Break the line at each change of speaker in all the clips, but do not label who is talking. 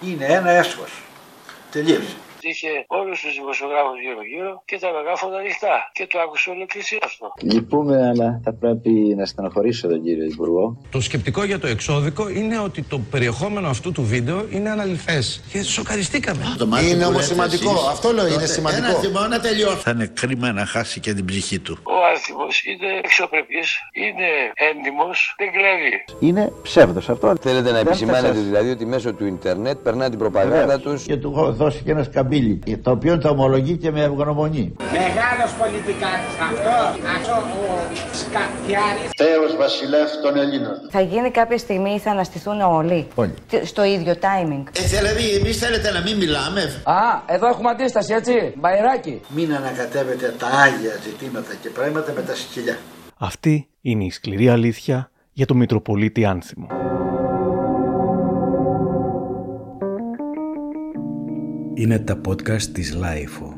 Είναι ένα έσχος. Τελείωσε
είχε όλους τους δημοσιογράφους γύρω-γύρω και τα μεγάφωνα ανοιχτά. Και το άκουσε όλο η αυτό.
Λυπούμε, αλλά θα πρέπει να στεναχωρήσω τον κύριο Υπουργό.
Το σκεπτικό για το εξώδικο είναι ότι το περιεχόμενο αυτού του βίντεο είναι αναλυθέ. Και σοκαριστήκαμε.
Είναι όμως σημαντικό. Αυτό λέω είναι σημαντικό.
Ένα θυμό να τελειώσει. Θα είναι κρίμα να χάσει και την ψυχή του.
Ο άνθρωπο είναι εξωπρεπή, είναι έντιμος, δεν κλέβει.
Είναι ψεύδος αυτό.
Θέλετε να επισημάνετε δηλαδή ότι μέσω του Ιντερνετ περνά την προπαγάνδα τους.
Και του έχω δώσει και ένας σκαμπί το οποίο θα ομολογεί και με ευγνωμονή.
Μεγάλος πολιτικάς αυτός, αυτό ο Σκαπιάρης.
Θέος βασιλεύς των Ελλήνων.
Θα γίνει κάποια στιγμή ή θα αναστηθούν όλοι.
Όλοι.
Στο ίδιο timing.
Ε, δηλαδή, εμείς θέλετε να μην μιλάμε.
Α, εδώ έχουμε αντίσταση, έτσι. Μπαϊράκι.
Μην ανακατεύετε τα άγια ζητήματα και πράγματα με τα σκυλιά.
Αυτή είναι η σκληρή αλήθεια για το Μητροπολίτη Άνθιμο.
Είναι τα podcast της LiFO.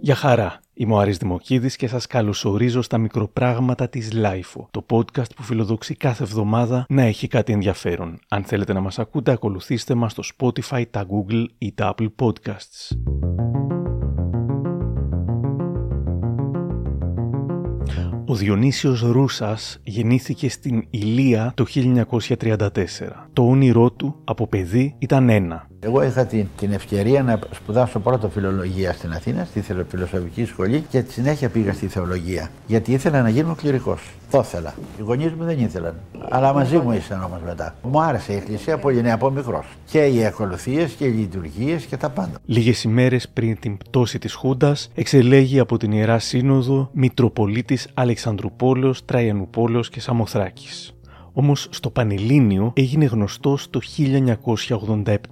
Γεια χαρά, είμαι ο Άρης Δημοκίδης και σας καλωσορίζω στα μικροπράγματα της LiFO, το podcast που φιλοδοξεί κάθε εβδομάδα να έχει κάτι ενδιαφέρον. Αν θέλετε να μας ακούτε, ακολουθήστε μας στο Spotify, τα Google ή τα Apple Podcasts. Ο Διονύσιος Ρούσας γεννήθηκε στην Ηλία το 1934. Το όνειρό του από παιδί ήταν ένα,
εγώ είχα την, την ευκαιρία να σπουδάσω πρώτο φιλολογία στην Αθήνα, στη φιλοσοφική σχολή και τη συνέχεια πήγα στη θεολογία. Γιατί ήθελα να γίνω κληρικός. Το ήθελα. Οι γονείς μου δεν ήθελαν. Αλλά μαζί μου ήσαν όμως μετά. Μου άρεσε η Εκκλησία πολύ νέα από μικρός. Και οι ακολουθίες και οι λειτουργίες και τα πάντα.
Λίγες ημέρες πριν την πτώση της Χούντας, εξελέγει από την ιερά σύνοδο Μητροπολίτης Αλεξανδρουπόλεω, Τραϊανουπόλεω και Σαμοθράκης όμως στο Πανελλήνιο έγινε γνωστός το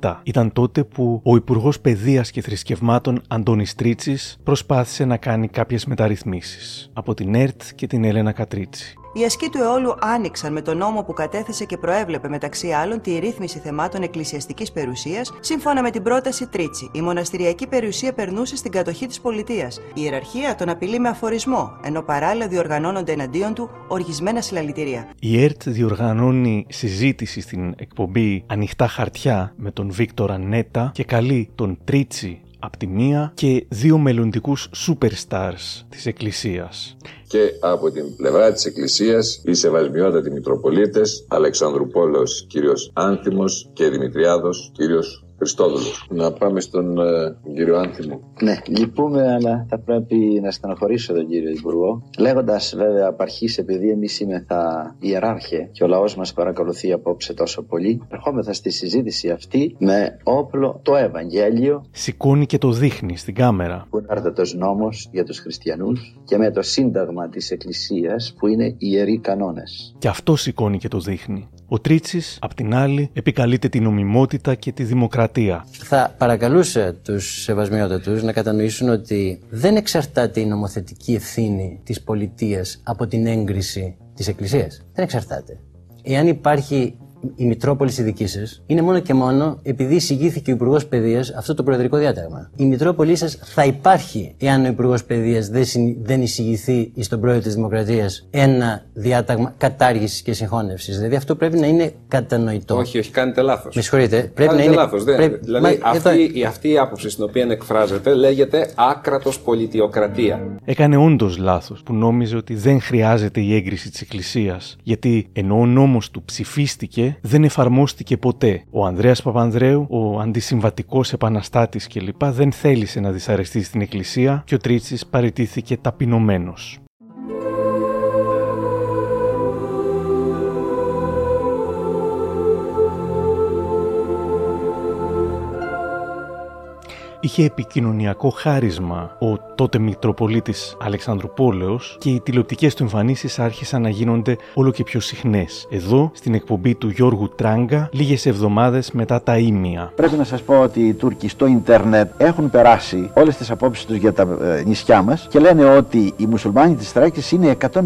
1987. Ήταν τότε που ο Υπουργός Παιδείας και Θρησκευμάτων Αντώνης Τρίτσης προσπάθησε να κάνει κάποιες μεταρρυθμίσεις από την ΕΡΤ και την Έλενα Κατρίτσι.
Οι ασκοί του αιώλου άνοιξαν με τον νόμο που κατέθεσε και προέβλεπε μεταξύ άλλων τη ρύθμιση θεμάτων εκκλησιαστικής περιουσίας, σύμφωνα με την πρόταση Τρίτσι. Η μοναστηριακή περιουσία περνούσε στην κατοχή της πολιτείας. Η ιεραρχία τον απειλεί με αφορισμό, ενώ παράλληλα διοργανώνονται εναντίον του οργισμένα συλλαλητήρια.
Η ΕΡΤ διοργανώνει συζήτηση στην εκπομπή Ανοιχτά Χαρτιά με τον Βίκτορα Νέτα και καλεί τον Τρίτσι από τη μία και δύο μελλοντικούς superstars της Εκκλησίας.
Και από την πλευρά της Εκκλησίας οι σεβασμιότατοι Μητροπολίτες Αλεξανδρουπόλος κύριος Άνθιμος και Δημητριάδος κύριος Χριστόδουλος. Να πάμε στον ε, κύριο Άνθιμο.
Ναι, λυπούμε, αλλά θα πρέπει να στεναχωρήσω τον κύριο Υπουργό. Λέγοντας βέβαια απ' αρχής, επειδή εμείς θα ιεράρχε και ο λαός μας παρακολουθεί απόψε τόσο πολύ, ερχόμεθα στη συζήτηση αυτή με όπλο το Ευαγγέλιο.
Σηκώνει και το δείχνει στην κάμερα.
Που είναι νόμος για τους χριστιανούς και με το σύνταγμα της Εκκλησίας που είναι ιεροί κανόνες.
Και αυτό σηκώνει και το δείχνει. Ο Τρίτσι, απ' την άλλη, επικαλείται την νομιμότητα και τη δημοκρατία.
Θα παρακαλούσα τους σεβασμιότατους να κατανοήσουν ότι δεν εξαρτάται η νομοθετική ευθύνη της πολιτείας από την έγκριση της Εκκλησίας. Δεν εξαρτάται. Εάν υπάρχει η Μητρόπολης η δική σας είναι μόνο και μόνο επειδή εισηγήθηκε ο Υπουργός Παιδείας αυτό το προεδρικό διάταγμα. Η Μητρόπολη σας θα υπάρχει εάν ο Υπουργός Παιδείας δεν εισηγηθεί στον πρόεδρο της Δημοκρατίας ένα διάταγμα κατάργησης και συγχώνευσης. Δηλαδή αυτό πρέπει να είναι κατανοητό.
Όχι, όχι, κάνετε λάθος.
Με συγχωρείτε.
Πρέπει κάνετε να είναι. Λάθος, δεν. Δηλαδή Μα... αυτή, η, αυτή η άποψη στην οποία εκφράζεται λέγεται άκρατος πολιτιοκρατία.
Έκανε όντως λάθος που νόμιζε ότι δεν χρειάζεται η έγκριση της Εκκλησίας γιατί ενώ ο νόμος του ψηφίστηκε δεν εφαρμόστηκε ποτέ. Ο Ανδρέας Παπανδρέου, ο αντισυμβατικός επαναστάτης κλπ. δεν θέλησε να δυσαρεστεί στην εκκλησία και ο Τρίτσης παραιτήθηκε ταπεινωμένος. Είχε επικοινωνιακό χάρισμα ο τότε Μητροπολίτης Αλεξανδρουπόλεω και οι τηλεοπτικές του εμφανίσεις άρχισαν να γίνονται όλο και πιο συχνές. Εδώ, στην εκπομπή του Γιώργου Τράγκα, λίγες εβδομάδες μετά τα ίμια.
Πρέπει να σας πω ότι οι Τούρκοι στο Ιντερνετ έχουν περάσει όλες τις απόψεις τους για τα ε, νησιά μας και λένε ότι οι μουσουλμάνοι της Θράκης είναι 150.000.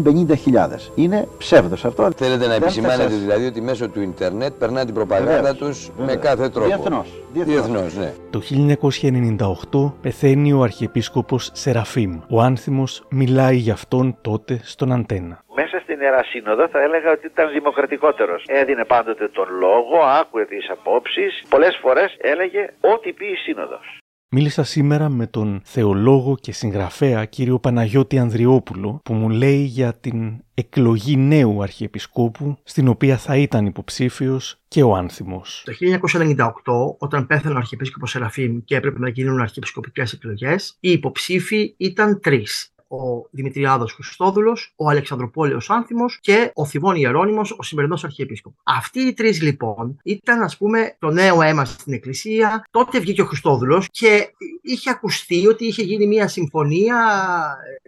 Είναι ψεύδος αυτό.
Θέλετε να επισημάνετε δηλαδή ότι μέσω του Ιντερνετ περνά την προπαγάνδα τους με κάθε τρόπο.
Διεθνώς.
Διεθνώς, ναι.
Το 1998 πεθαίνει ο Αρχιεπίσκοπος Σεραφείμ. Ο άνθιμος μιλάει για αυτόν τότε στον Αντένα.
Μέσα στην Ιερά Σύνοδο θα έλεγα ότι ήταν δημοκρατικότερος. Έδινε πάντοτε τον λόγο, άκουε τις απόψεις. Πολλές φορές έλεγε ό,τι πει η Σύνοδος.
Μίλησα σήμερα με τον θεολόγο και συγγραφέα κύριο Παναγιώτη Ανδριόπουλο που μου λέει για την εκλογή νέου αρχιεπισκόπου στην οποία θα ήταν υποψήφιος και ο Άνθιμος.
Το 1998, όταν πέθανε ο Αρχιεπίσκοπος Σεραφείμ και έπρεπε να γίνουν αρχιεπισκοπικές εκλογές, οι υποψήφοι ήταν τρεις ο Δημητριάδος Χριστόδουλος, ο Αλεξανδροπόλεος Άνθιμος και ο Θηβόν Ιερώνυμος, ο σημερινός Αρχιεπίσκοπος. Αυτοί οι τρεις λοιπόν ήταν ας πούμε το νέο αίμα στην Εκκλησία. Τότε βγήκε ο Χριστόδουλος και είχε ακουστεί ότι είχε γίνει μια συμφωνία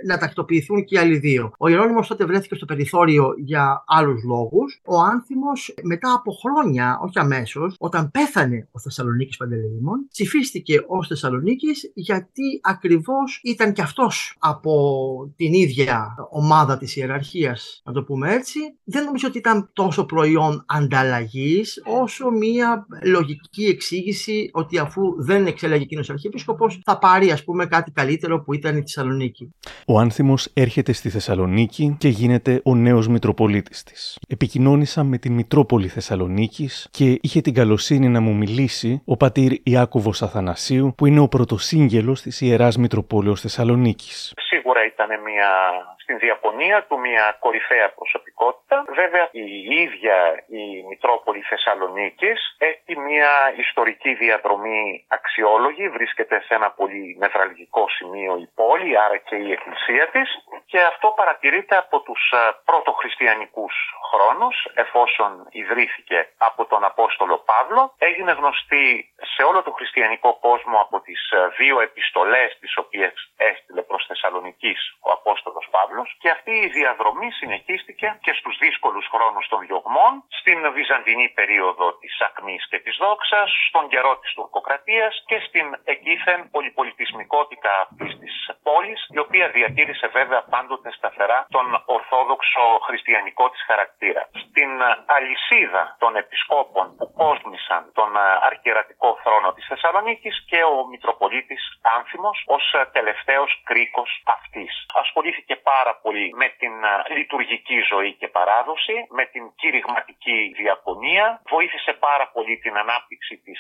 να τακτοποιηθούν και οι άλλοι δύο. Ο Ιερώνυμος τότε βρέθηκε στο περιθώριο για άλλους λόγους. Ο Άνθιμος μετά από χρόνια, όχι αμέσως, όταν πέθανε ο Θεσσαλονίκης Παντελεήμων, ψηφίστηκε ως Θεσσαλονίκης γιατί ακριβώς ήταν και αυτός από την ίδια ομάδα της ιεραρχίας, να το πούμε έτσι, δεν νομίζω ότι ήταν τόσο προϊόν ανταλλαγής, όσο μία λογική εξήγηση ότι αφού δεν εξέλεγε εκείνος ο Αρχιεπίσκοπος, θα πάρει ας πούμε κάτι καλύτερο που ήταν η Θεσσαλονίκη.
Ο Άνθιμος έρχεται στη Θεσσαλονίκη και γίνεται ο νέος Μητροπολίτης της. Επικοινώνησα με την Μητρόπολη Θεσσαλονίκης και είχε την καλοσύνη να μου μιλήσει ο πατήρ Ιάκωβος Αθανασίου, που είναι ο πρωτοσύγγελος της Ιεράς Μητροπόλεως Θεσσαλονίκης
σίγουρα ήταν μια, στην διαπωνία του μια κορυφαία προσωπικότητα. Βέβαια η ίδια η Μητρόπολη Θεσσαλονίκης έχει μια ιστορική διαδρομή αξιόλογη, βρίσκεται σε ένα πολύ νευραλγικό σημείο η πόλη, άρα και η εκκλησία της και αυτό παρατηρείται από τους πρωτοχριστιανικούς χρόνους εφόσον ιδρύθηκε από τον Απόστολο Παύλο. Έγινε γνωστή σε όλο το χριστιανικό κόσμο από τις δύο επιστολές τις οποίες έστειλε προς Θεσσαλονίκη ο Απόστολος Παύλος και αυτή η διαδρομή συνεχίστηκε και στους δύσκολους χρόνους των διωγμών, στην Βυζαντινή περίοδο της ακμής και της δόξας, στον καιρό της τουρκοκρατίας και στην εγκύθεν πολυπολιτισμικότητα αυτής της πόλης, η οποία διατήρησε βέβαια πάντοτε σταθερά τον ορθόδοξο χριστιανικό της χαρακτήρα. Στην αλυσίδα των επισκόπων που κόσμησαν τον αρχιερατικό θρόνο της Θεσσαλονίκης και ο Μητροπολίτης Άνθιμος ως τελευταίος κρίκος αυτής. Ασχολήθηκε πάρα πολύ με την λειτουργική ζωή και παράδοση, με την κηρυγματική διακονία, βοήθησε πάρα πολύ την ανάπτυξη της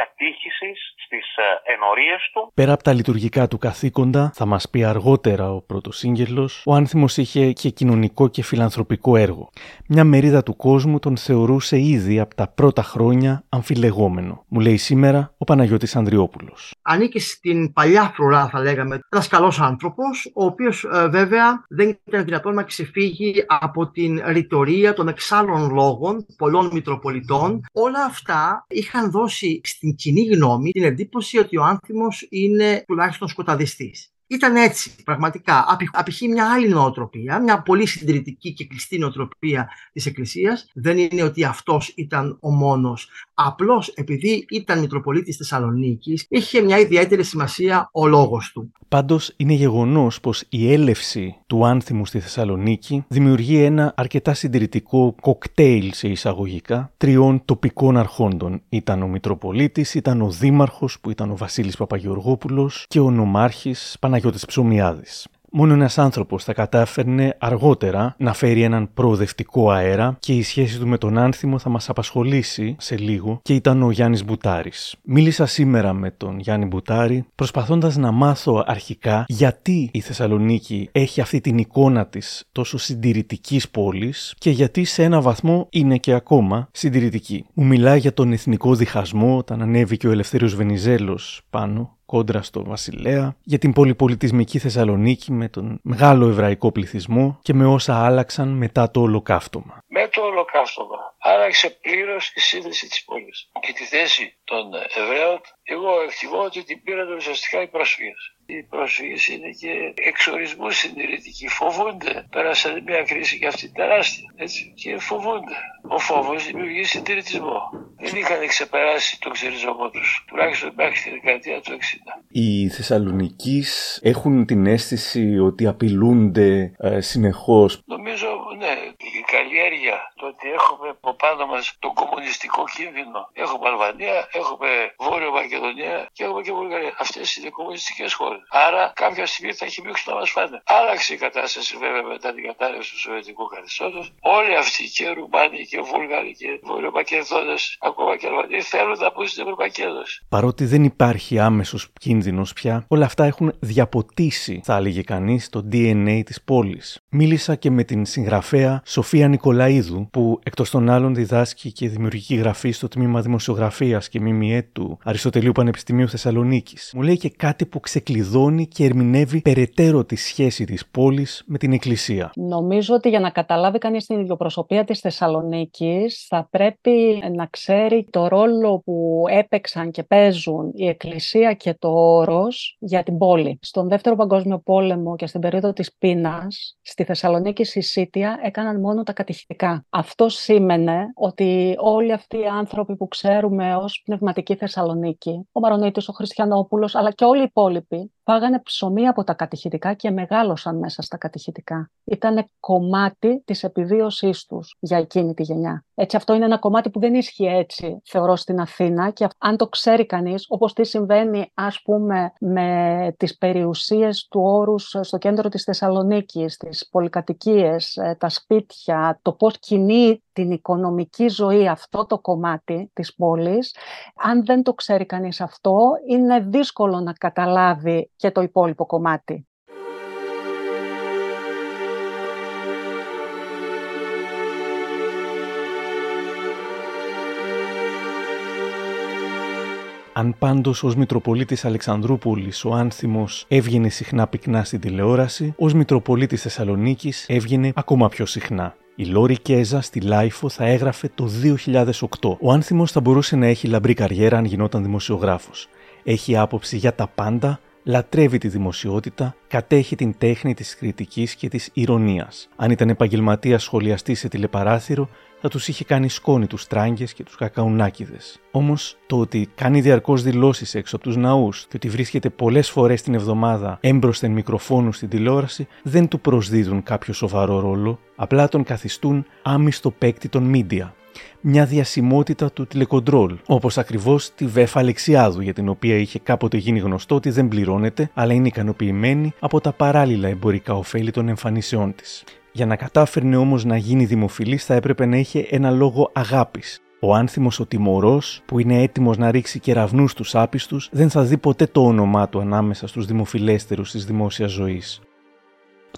κατήχησης στις ενορίες του.
Πέρα από τα λειτουργικά του καθήκοντα, θα μας πει αργότερα ο πρωτοσύγγελος, ο Άνθιμος είχε και κοινωνικό και φιλανθρωπικό έργο. Μια μερίδα του κόσμου τον θεωρούσε ήδη από τα πρώτα χρόνια αμφιλεγόμενο. Μου λέει σήμερα ο Παναγιώτης Ανδριόπουλος.
Ανήκει στην παλιά φρουρά θα λέγαμε, ένας καλός άνθρωπος, ο οποίος ε, βέβαια δεν ήταν δυνατόν να ξεφύγει από την ρητορία των εξάλλων λόγων πολλών Μητροπολιτών. Όλα αυτά είχαν δώσει στην κοινή γνώμη την εντύπωση ότι ο Άνθιμος είναι τουλάχιστον σκοταδιστής. Ήταν έτσι, πραγματικά. Απηχεί μια άλλη νοοτροπία, μια πολύ συντηρητική και κλειστή νοοτροπία της Εκκλησίας. Δεν είναι ότι αυτός ήταν ο μόνος. Απλώς επειδή ήταν Μητροπολίτης Θεσσαλονίκης, είχε μια ιδιαίτερη σημασία ο λόγος του.
Πάντως, είναι γεγονός πως η έλευση του άνθιμου στη Θεσσαλονίκη δημιουργεί ένα αρκετά συντηρητικό κοκτέιλ σε εισαγωγικά τριών τοπικών αρχόντων. Ήταν ο Μητροπολίτης, ήταν ο Δήμαρχος που ήταν ο Βασίλης Παπαγεωργόπουλος και ο Νομάρχης Παναγιώτης Ψωμιάδης. Μόνο ένας άνθρωπος θα κατάφερνε αργότερα να φέρει έναν προοδευτικό αέρα και η σχέση του με τον άνθιμο θα μας απασχολήσει σε λίγο και ήταν ο Γιάννης Μπουτάρης. Μίλησα σήμερα με τον Γιάννη Μπουτάρη προσπαθώντας να μάθω αρχικά γιατί η Θεσσαλονίκη έχει αυτή την εικόνα της τόσο συντηρητικής πόλης και γιατί σε ένα βαθμό είναι και ακόμα συντηρητική. Μου μιλάει για τον εθνικό διχασμό όταν ανέβηκε ο Ελευθέριος Βενιζέλος πάνω κόντρα στο Βασιλέα, για την πολυπολιτισμική Θεσσαλονίκη με τον μεγάλο εβραϊκό πληθυσμό και με όσα άλλαξαν μετά το ολοκαύτωμα.
Με το ολοκαύτωμα άλλαξε πλήρως η σύνδεση της πόλης. Και τη θέση των Εβραίων, εγώ εκτιμώ ότι την πήραν ουσιαστικά οι πρόσφυγε. Οι πρόσφυγε είναι και εξορισμού συντηρητικοί. Φοβούνται. Πέρασαν μια κρίση και αυτή τεράστια. Έτσι. Και φοβούνται. Ο φόβος δημιουργεί συντηρητισμό. Δεν είχαν ξεπεράσει τον ξεριζωμό τους. Τουλάχιστον μέχρι τη δεκαετία του 60.
Οι Θεσσαλονικοί έχουν την αίσθηση ότι απειλούνται ε, συνεχώς;
Νομίζω, ναι, η καλλιέργεια, το ότι έχουμε από πάνω μας τον κομμουνιστικό κίνδυνο. Έχουμε Αλβανία, έχουμε Βόρειο Μακεδονία και έχουμε και Βουλγαρία. Αυτές είναι κομμουνιστικές χώρες. Άρα κάποια στιγμή θα έχει μίξει να μας φάνε. Άλλαξε η κατάσταση βέβαια μετά την κατάρρευση του Σοβιετικού καθεστώτος. Όλοι αυτοί και Ρουμάνοι και Βούλγαροι και Βορειομακεδόνες, ακόμα και Αλβανοί, θέλουν να μπουν στην Ευρωπαϊκή Ένωση.
Παρότι δεν υπάρχει άμεσος κίνδυνος πια, όλα αυτά έχουν διαποτίσει, θα έλεγε κανείς, το DNA της πόλης. Μίλησα και με την συγγραφέα Σοφία Νικολαίδου, που εκτός των άλλων διδάσκει και δημιουργική γραφή στο τμήμα Δημοσιογραφίας και ΜΜΕ του Αριστοτελείου Πανεπιστημίου Θεσσαλονίκης. Μου λέει και κάτι που ξεκλειδώνει και ερμηνεύει περαιτέρω τη σχέση της πόλης με την Εκκλησία.
Νομίζω ότι για να καταλάβει κανείς την ιδιοπροσωπία της Θεσσαλονίκης, θα πρέπει να ξέρει το ρόλο που έπαιξαν και παίζουν η Εκκλησία και το όρος για την πόλη. Στον Δεύτερο Παγκόσμιο Πόλεμο και στην περίοδο της πείνας, στη Θεσσαλονίκη Συσίτια έκαναν μόνο τα κατηχητικά. Αυτό σήμαινε ότι όλοι αυτοί οι άνθρωποι που ξέρουμε ως πνευματική Θεσσαλονίκη, ο Μαρονίτης, ο Χριστιανόπουλος, αλλά και όλοι οι υπόλοιποι, φάγανε ψωμί από τα κατηχητικά και μεγάλωσαν μέσα στα κατηχητικά. Ήταν κομμάτι της επιβίωσής τους για εκείνη τη γενιά. Έτσι αυτό είναι ένα κομμάτι που δεν ίσχυε έτσι, θεωρώ, στην Αθήνα και αν το ξέρει κανείς, όπως τι συμβαίνει ας πούμε με τις περιουσίες του όρους στο κέντρο της Θεσσαλονίκης, τις πολυκατοικίες, ε, τα σπίτια, το πώς κινεί την οικονομική ζωή αυτό το κομμάτι της πόλης, αν δεν το ξέρει κανείς αυτό, είναι δύσκολο να καταλάβει και το υπόλοιπο κομμάτι.
Αν πάντως ως Μητροπολίτης Αλεξανδρούπολης ο Άνθιμος έβγαινε συχνά πυκνά στην τηλεόραση, ως Μητροπολίτης Θεσσαλονίκης έβγαινε ακόμα πιο συχνά. Η Λόρι Κέζα στη LiFO θα έγραφε το 2008. Ο Άνθιμος θα μπορούσε να έχει λαμπρή καριέρα αν γινόταν δημοσιογράφος. Έχει άποψη για τα πάντα, λατρεύει τη δημοσιότητα, κατέχει την τέχνη της κριτικής και της ειρωνείας. Αν ήταν επαγγελματίας σχολιαστής σε τηλεπαράθυρο, θα τους είχε κάνει σκόνη τους τράγκες και τους κακαουνάκιδε. Όμως το ότι κάνει διαρκώς δηλώσεις έξω από τους ναούς και ότι βρίσκεται πολλές φορές την εβδομάδα έμπροσθεν μικροφόνου στην τηλεόραση δεν του προσδίδουν κάποιο σοβαρό ρόλο, απλά τον καθιστούν άμυστο παίκτη των μίντια. Μια διασημότητα του τηλεκοντρόλ, όπως ακριβώς τη Βέφα Αλεξιάδου, για την οποία είχε κάποτε γίνει γνωστό ότι δεν πληρώνεται, αλλά είναι ικανοποιημένη από τα παράλληλα εμπορικά ωφέλη των εμφανίσεών της. Για να κατάφερνε όμως να γίνει δημοφιλής θα έπρεπε να είχε ένα λόγο αγάπης. Ο άνθιμος ο τιμωρός που είναι έτοιμος να ρίξει κεραυνούς στους άπιστους δεν θα δει ποτέ το όνομά του ανάμεσα στους δημοφιλέστερους της δημόσιας ζωής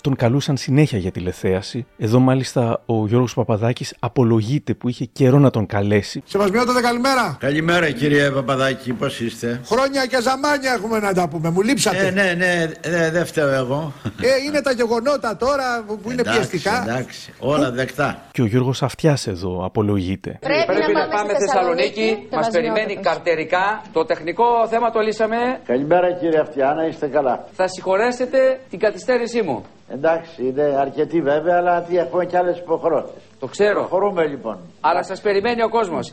τον καλούσαν συνέχεια για τηλεθέαση. Εδώ μάλιστα ο Γιώργος Παπαδάκης απολογείται που είχε καιρό να τον καλέσει.
Σεβασμιότατε καλημέρα.
Καλημέρα κύριε Παπαδάκη, πώς είστε;
Χρόνια και ζαμάνια έχουμε να τα πούμε, μου λείψατε.
Ε, ναι, ναι, ναι, δεν φταίω εγώ.
Ε, είναι τα γεγονότα τώρα που είναι
εντάξει,
πιεστικά.
Εντάξει, όλα δεκτά.
Και ο Γιώργος Αυτιάς εδώ απολογείται.
Πρέπει, Πρέπει να, πάμε στη Θεσσαλονίκη, μας περιμένει καρτερικά. Το τεχνικό θέμα το λύσαμε.
Καλημέρα κύριε Αυτιά, να είστε καλά.
Θα συγχωρέσετε την καθυστέρησή μου.
Εντάξει, είναι αρκετή βέβαια, αλλά τι έχουμε και άλλες υποχρεώσεις.
Το ξέρω.
Προχωρούμε λοιπόν.
Αλλά σας περιμένει ο κόσμος.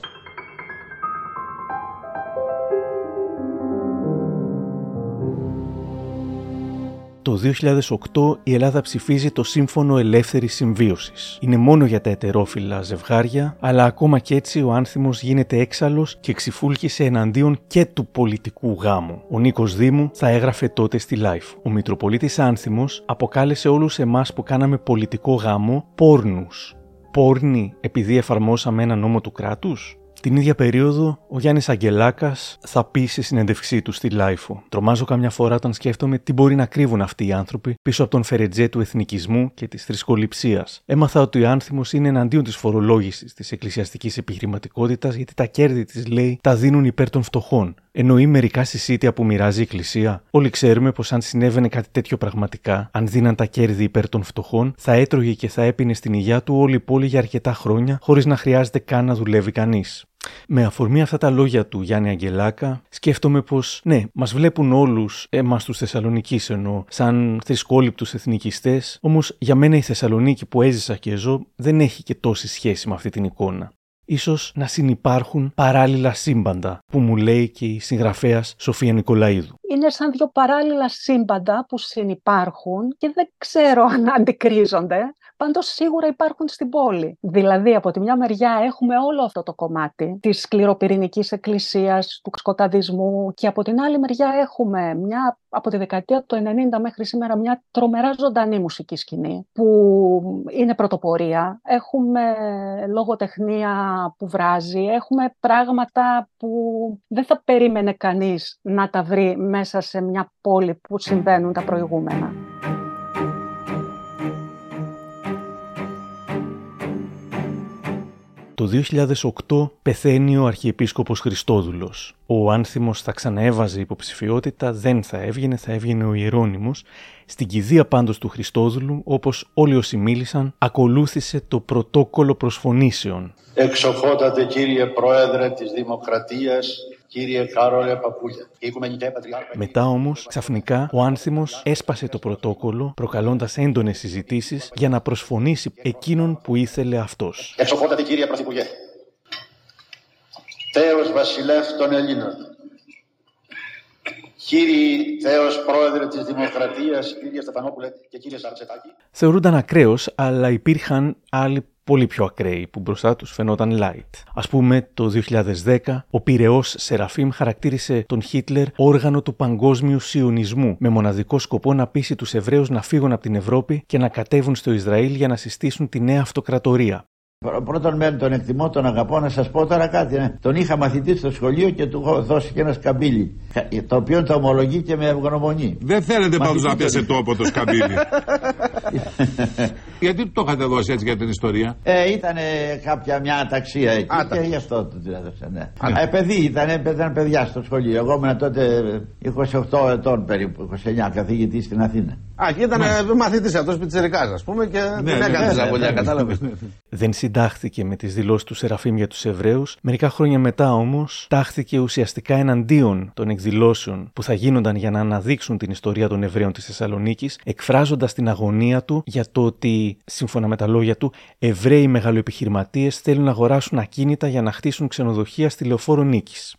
Το 2008 η Ελλάδα ψηφίζει το Σύμφωνο Ελεύθερης Συμβίωσης. Είναι μόνο για τα ετερόφυλα ζευγάρια, αλλά ακόμα και έτσι ο Άνθιμος γίνεται έξαλλος και ξιφούλκησε εναντίον και του πολιτικού γάμου. Ο Νίκος Δήμου θα έγραφε τότε στη LiFO. Ο Μητροπολίτης Άνθιμος αποκάλεσε όλους εμάς που κάναμε πολιτικό γάμο πόρνους. Πόρνοι επειδή εφαρμόσαμε ένα νόμο του κράτους. Την ίδια περίοδο, ο Γιάννης Αγγελάκας θα πει σε συνέντευξή του στη LiFO. Τρομάζω καμιά φορά όταν σκέφτομαι τι μπορεί να κρύβουν αυτοί οι άνθρωποι πίσω από τον φερετζέ του εθνικισμού και της θρησκοληψίας. Έμαθα ότι ο Άνθιμος είναι εναντίον της φορολόγησης της εκκλησιαστικής επιχειρηματικότητας γιατί τα κέρδη της, λέει, τα δίνουν υπέρ των φτωχών. Εννοεί μερικά συσίτια που μοιράζει η Εκκλησία. Όλοι ξέρουμε πως αν συνέβαινε κάτι τέτοιο πραγματικά, αν δίναν τα κέρδη υπέρ των φτωχών, θα έτρωγε και θα έπινε στην υγεία του όλη η πόλη για αρκετά χρόνια, χωρίς να χρειάζεται καν να δουλεύει κανείς. Με αφορμή αυτά τα λόγια του Γιάννη Αγγελάκα, σκέφτομαι πως ναι, μας βλέπουν όλους, εμάς τους Θεσσαλονίκη εννοώ, σαν θρησκόληπτους εθνικιστές, όμως για μένα η Θεσσαλονίκη που έζησα και ζω δεν έχει και τόση σχέση με αυτή την εικόνα. Ίσως να συνυπάρχουν παράλληλα σύμπαντα, που μου λέει και η συγγραφέας Σοφία Νικολαίδου.
Είναι σαν δύο παράλληλα σύμπαντα που συνυπάρχουν και δεν ξέρω αν αντικρίζονται. Πάντως σίγουρα υπάρχουν στην πόλη. Δηλαδή από τη μια μεριά έχουμε όλο αυτό το κομμάτι της σκληροπυρηνικής εκκλησίας, του σκοταδισμού και από την άλλη μεριά έχουμε μια, από τη δεκαετία του 90 μέχρι σήμερα μια τρομερά ζωντανή μουσική σκηνή που είναι πρωτοπορία. Έχουμε λογοτεχνία που βράζει, έχουμε πράγματα που δεν θα περίμενε κανείς να τα βρει μέσα σε μια πόλη που συμβαίνουν τα προηγούμενα.
Το 2008 πεθαίνει ο Αρχιεπίσκοπος Χριστόδουλος. Ο άνθιμος θα ξαναέβαζε υποψηφιότητα, δεν θα έβγαινε, θα έβγαινε ο Ιερώνυμος. Στην κηδεία πάντως του Χριστόδουλου, όπως όλοι όσοι μίλησαν, ακολούθησε το πρωτόκολλο προσφωνήσεων.
Εξοχότατε κύριε Πρόεδρε της Δημοκρατίας, κύριε Κάρολε Παπούλια και Οικουμενικέ Πατριάρχα.
Μετά όμως, ξαφνικά, ο άνθιμος έσπασε το πρωτόκολλο, προκαλώντας έντονες συζητήσεις για να προσφωνήσει εκείνον που ήθελε αυτός.
Εξοχότατε κύριε Πρωθυπουργέ, Θέος Βασιλεύς των Ελλήνων, Κύριοι Θέος Πρόεδρε της Δημοκρατίας, κύριε Στεφανόπουλε και κύριε Σαρτσετάκη.
Θεωρούνταν ακραίος, αλλά υπήρχαν άλλοι πολύ πιο ακραίοι που μπροστά τους φαινόταν light. Ας πούμε το 2010 ο Πυραιός Σεραφείμ χαρακτήρισε τον Χίτλερ όργανο του παγκόσμιου σιωνισμού με μοναδικό σκοπό να πείσει τους Εβραίους να φύγουν από την Ευρώπη και να κατέβουν στο Ισραήλ για να συστήσουν τη νέα αυτοκρατορία.
Πρώτον μεν τον εκτιμώ, τον αγαπώ να σας πω τώρα κάτι. Ναι. Τον είχα μαθητή στο σχολείο και του έχω δώσει και ένα σκαμπίλι. Το οποίο το ομολογεί και με ευγνωμονή.
Δεν θέλετε πάντως να πιάσει τόπο το σκαμπίλι. Γιατί το είχατε δώσει έτσι για την ιστορία;
Ε, ήταν κάποια μια αταξία εκεί Άτα. και γι' αυτό του την έδωσα. Ναι. Ε, παιδί ήταν, ήταν παιδιά στο σχολείο. Εγώ ήμουν τότε 28 ετών περίπου, 29 καθηγητής στην Αθήνα.
Α, και ήταν μαθητής αυτός πιτσερικά, ας πούμε, και ναι, δεν έκανε ναι, ναι, ναι, κατάλαβες.
Δεν συντάχθηκε με τις δηλώσεις του Σεραφείμ για τους Εβραίους. Μερικά χρόνια μετά όμως, τάχθηκε ουσιαστικά εναντίον των εκδηλώσεων που θα γίνονταν για να αναδείξουν την ιστορία των Εβραίων της Θεσσαλονίκης, εκφράζοντας την αγωνία του για το ότι, σύμφωνα με τα λόγια του, Εβραίοι μεγαλοεπιχειρηματίες θέλουν να αγοράσουν ακίνητα για να χτίσουν ξενοδοχεία στη λεωφόρο Νίκης.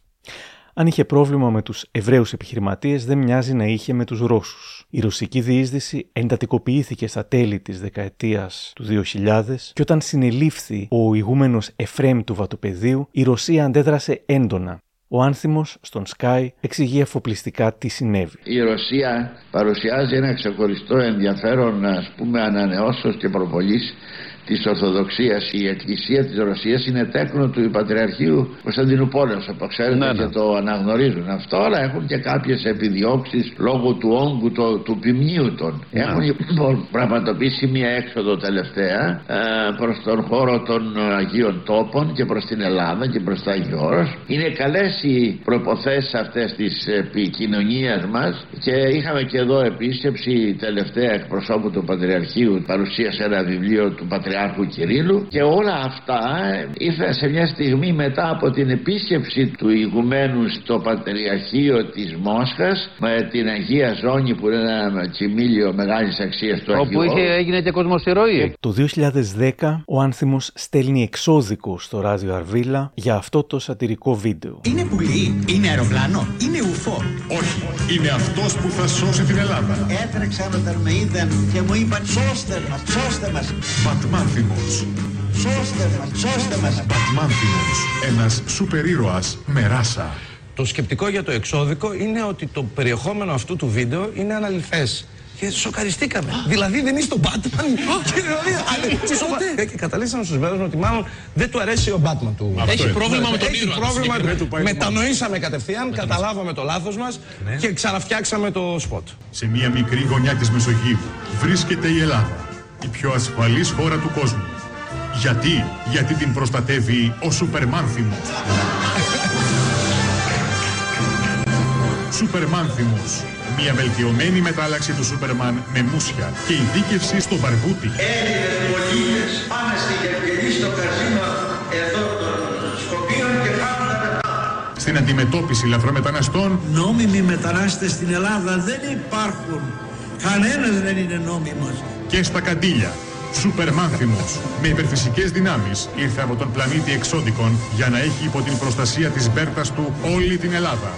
Αν είχε πρόβλημα με τους Εβραίους επιχειρηματίες, δεν μοιάζει να είχε με τους Ρώσους. Η ρωσική διείσδυση εντατικοποιήθηκε στα τέλη της δεκαετίας του 2000 και όταν συνελήφθη ο ηγούμενος Εφρέμ του Βατοπεδίου, η Ρωσία αντέδρασε έντονα. Ο άνθιμος στον Sky εξηγεί αφοπλιστικά τι συνέβη.
Η Ρωσία παρουσιάζει ένα ξεχωριστό ενδιαφέρον ας πούμε ανανεώσεως και προβολής της Ορθοδοξίας η Εκκλησία της Ρωσίας είναι τέκνο του Πατριαρχείου Κωνσταντινούπολεως όπως ξέρετε ναι, ναι. και το αναγνωρίζουν αυτό αλλά έχουν και κάποιες επιδιώξεις λόγω του όγκου το, του ποιμνίου των ναι. έχουν λοιπόν πραγματοποιήσει μια έξοδο τελευταία ε, προς τον χώρο των Αγίων Τόπων και προς την Ελλάδα και προς τα Αγιώρος είναι καλές οι προποθέσεις αυτές της επικοινωνίας μας και είχαμε και εδώ επίσκεψη τελευταία εκπροσώπου του Πατριαρχείου παρουσίασε ένα βιβλίο του Πατριαρχείου Πατριάρχου Κυρίλου και όλα αυτά ήρθαν σε μια στιγμή μετά από την επίσκεψη του ηγουμένου στο Πατριαρχείο της Μόσχας με την Αγία Ζώνη που είναι ένα τσιμίλιο μεγάλης αξίας του
Όπου είχε, έγινε και κοσμοσυρωή.
Το 2010 ο Άνθιμος στέλνει εξώδικο στο ράδιο Αρβίλα για αυτό το σατυρικό βίντεο.
Είναι πουλί, είναι αεροπλάνο, είναι ουφό.
Όχι, είναι αυτός που θα σώσει την Ελλάδα.
Έτρεξαν όταν με είδαν και μου είπαν σώστε μας, σώστε μας.
Πατμάνθιμος.
Σώστε μας, σώστε μας.
Πατμάνθιμος. Ένας σούπερ ήρωας με ράσα.
Το σκεπτικό για το εξώδικο είναι ότι το περιεχόμενο αυτού του βίντεο είναι αναλυθές. Και σοκαριστήκαμε. Δηλαδή δεν είσαι τον Batman. και δηλαδή. Και καταλήξαμε στου συμπέρασμα ότι μάλλον δεν του αρέσει ο Batman του.
Έχει πρόβλημα με τον
Έχει πρόβλημα. Μετανοήσαμε κατευθείαν, καταλάβαμε το λάθος μας και ξαναφτιάξαμε το σποτ.
Σε μια μικρή γωνιά της Μεσογείου βρίσκεται η Ελλάδα η πιο ασφαλής χώρα του κόσμου. Γιατί, γιατί την προστατεύει ο Σουπερμάνθιμος. Σουπερμάνθιμος. Μια βελτιωμένη μετάλλαξη του Σούπερμαν με μουσια και ειδίκευση στο μπαρμπούτι.
Έλληνες πολίτες πάμε στη Γευγενή στο καζίνο εδώ των Σκοπίων και πάμε να πετάμε.
Στην αντιμετώπιση λαθρομεταναστών.
Νόμιμοι μετανάστες στην Ελλάδα δεν υπάρχουν. Κανένας δεν είναι νόμιμος
και στα καντήλια. Σούπερ μάνθιμος, με υπερφυσικές δυνάμεις, ήρθε από τον πλανήτη εξώδικων για να έχει υπό την προστασία της μπέρτας του όλη την Ελλάδα.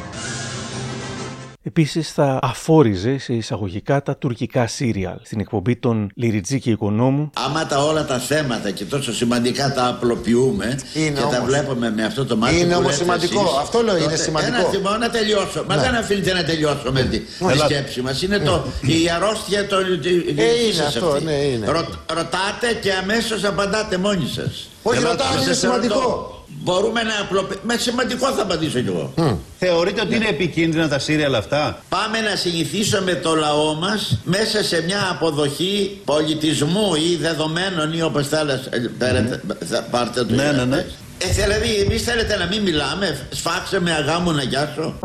Επίσης θα αφόριζε σε εισαγωγικά τα τουρκικά σύριαλ στην εκπομπή των Λιριτζή και Οικονόμου.
Άμα τα όλα τα θέματα και τόσο σημαντικά τα απλοποιούμε
Είναι
και τα
όμως.
βλέπουμε με αυτό το μάτι
Είναι
που
όμως
λέτε
σημαντικό.
εσείς,
Αυτό λέω, είναι
τότε
σημαντικό.
Ένα θυμό να τελειώσω. Μα
Ναι.
δεν αφήνετε να τελειώσω με τη, τη
Ελάτε.
σκέψη μας. Είναι το, η αρρώστια το, τη, η δική
είναι
σας
αυτό,
αυτή.
ναι, είναι.
Ρω- ρωτάτε και αμέσως απαντάτε μόνοι σας.
Όχι, ρωτάω, είναι σημαντικό.
Μπορούμε να απλοποιήσουμε. Με σημαντικό θα απαντήσω κι εγώ.
Θεωρείτε ότι είναι επικίνδυνα τα σύριαλ αυτά;
Πάμε να συνηθίσουμε το λαό μας μέσα σε μια αποδοχή πολιτισμού ή δεδομένων ή όπως θέλετε θα πάρτε το
Ναι, ναι, ναι.
Ε, δηλαδή εμείς θέλετε να μην μιλάμε, σφάξε με αγάμου να γιάσω.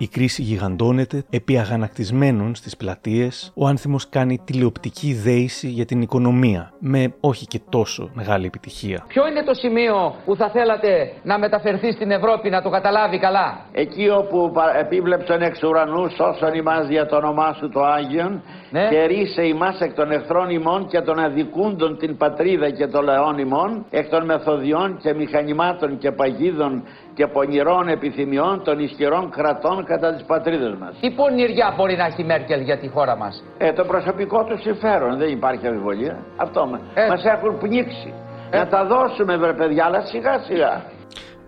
Η κρίση γιγαντώνεται, επί αγανακτισμένων στις πλατείες, ο άνθιμος κάνει τηλεοπτική δέηση για την οικονομία, με όχι και τόσο μεγάλη επιτυχία.
Ποιο είναι το σημείο που θα θέλατε να μεταφερθεί στην Ευρώπη να το καταλάβει καλά;
Εκεί όπου πα- επίβλεψαν εξ ουρανούς σώσον ημάς δια το όνομά σου το Άγιον
Ναι.
και ρίσε ημάς εκ των εχθρών ημών και των αδικούντων την πατρίδα και των λαών ημών εκ των μεθοδιών και μηχανημάτων και παγίδων και πονηρών επιθυμιών των ισχυρών κρατών κατά της πατρίδας μας.
Τι πονηριά μπορεί να έχει η Μέρκελ για τη χώρα μας;
Ε, το προσωπικό του συμφέρον, δεν υπάρχει αμφιβολία. Αυτό μα.
Ε.
Μας έχουν πνίξει. Να τα δώσουμε βρε παιδιά, αλλά σιγά σιγά.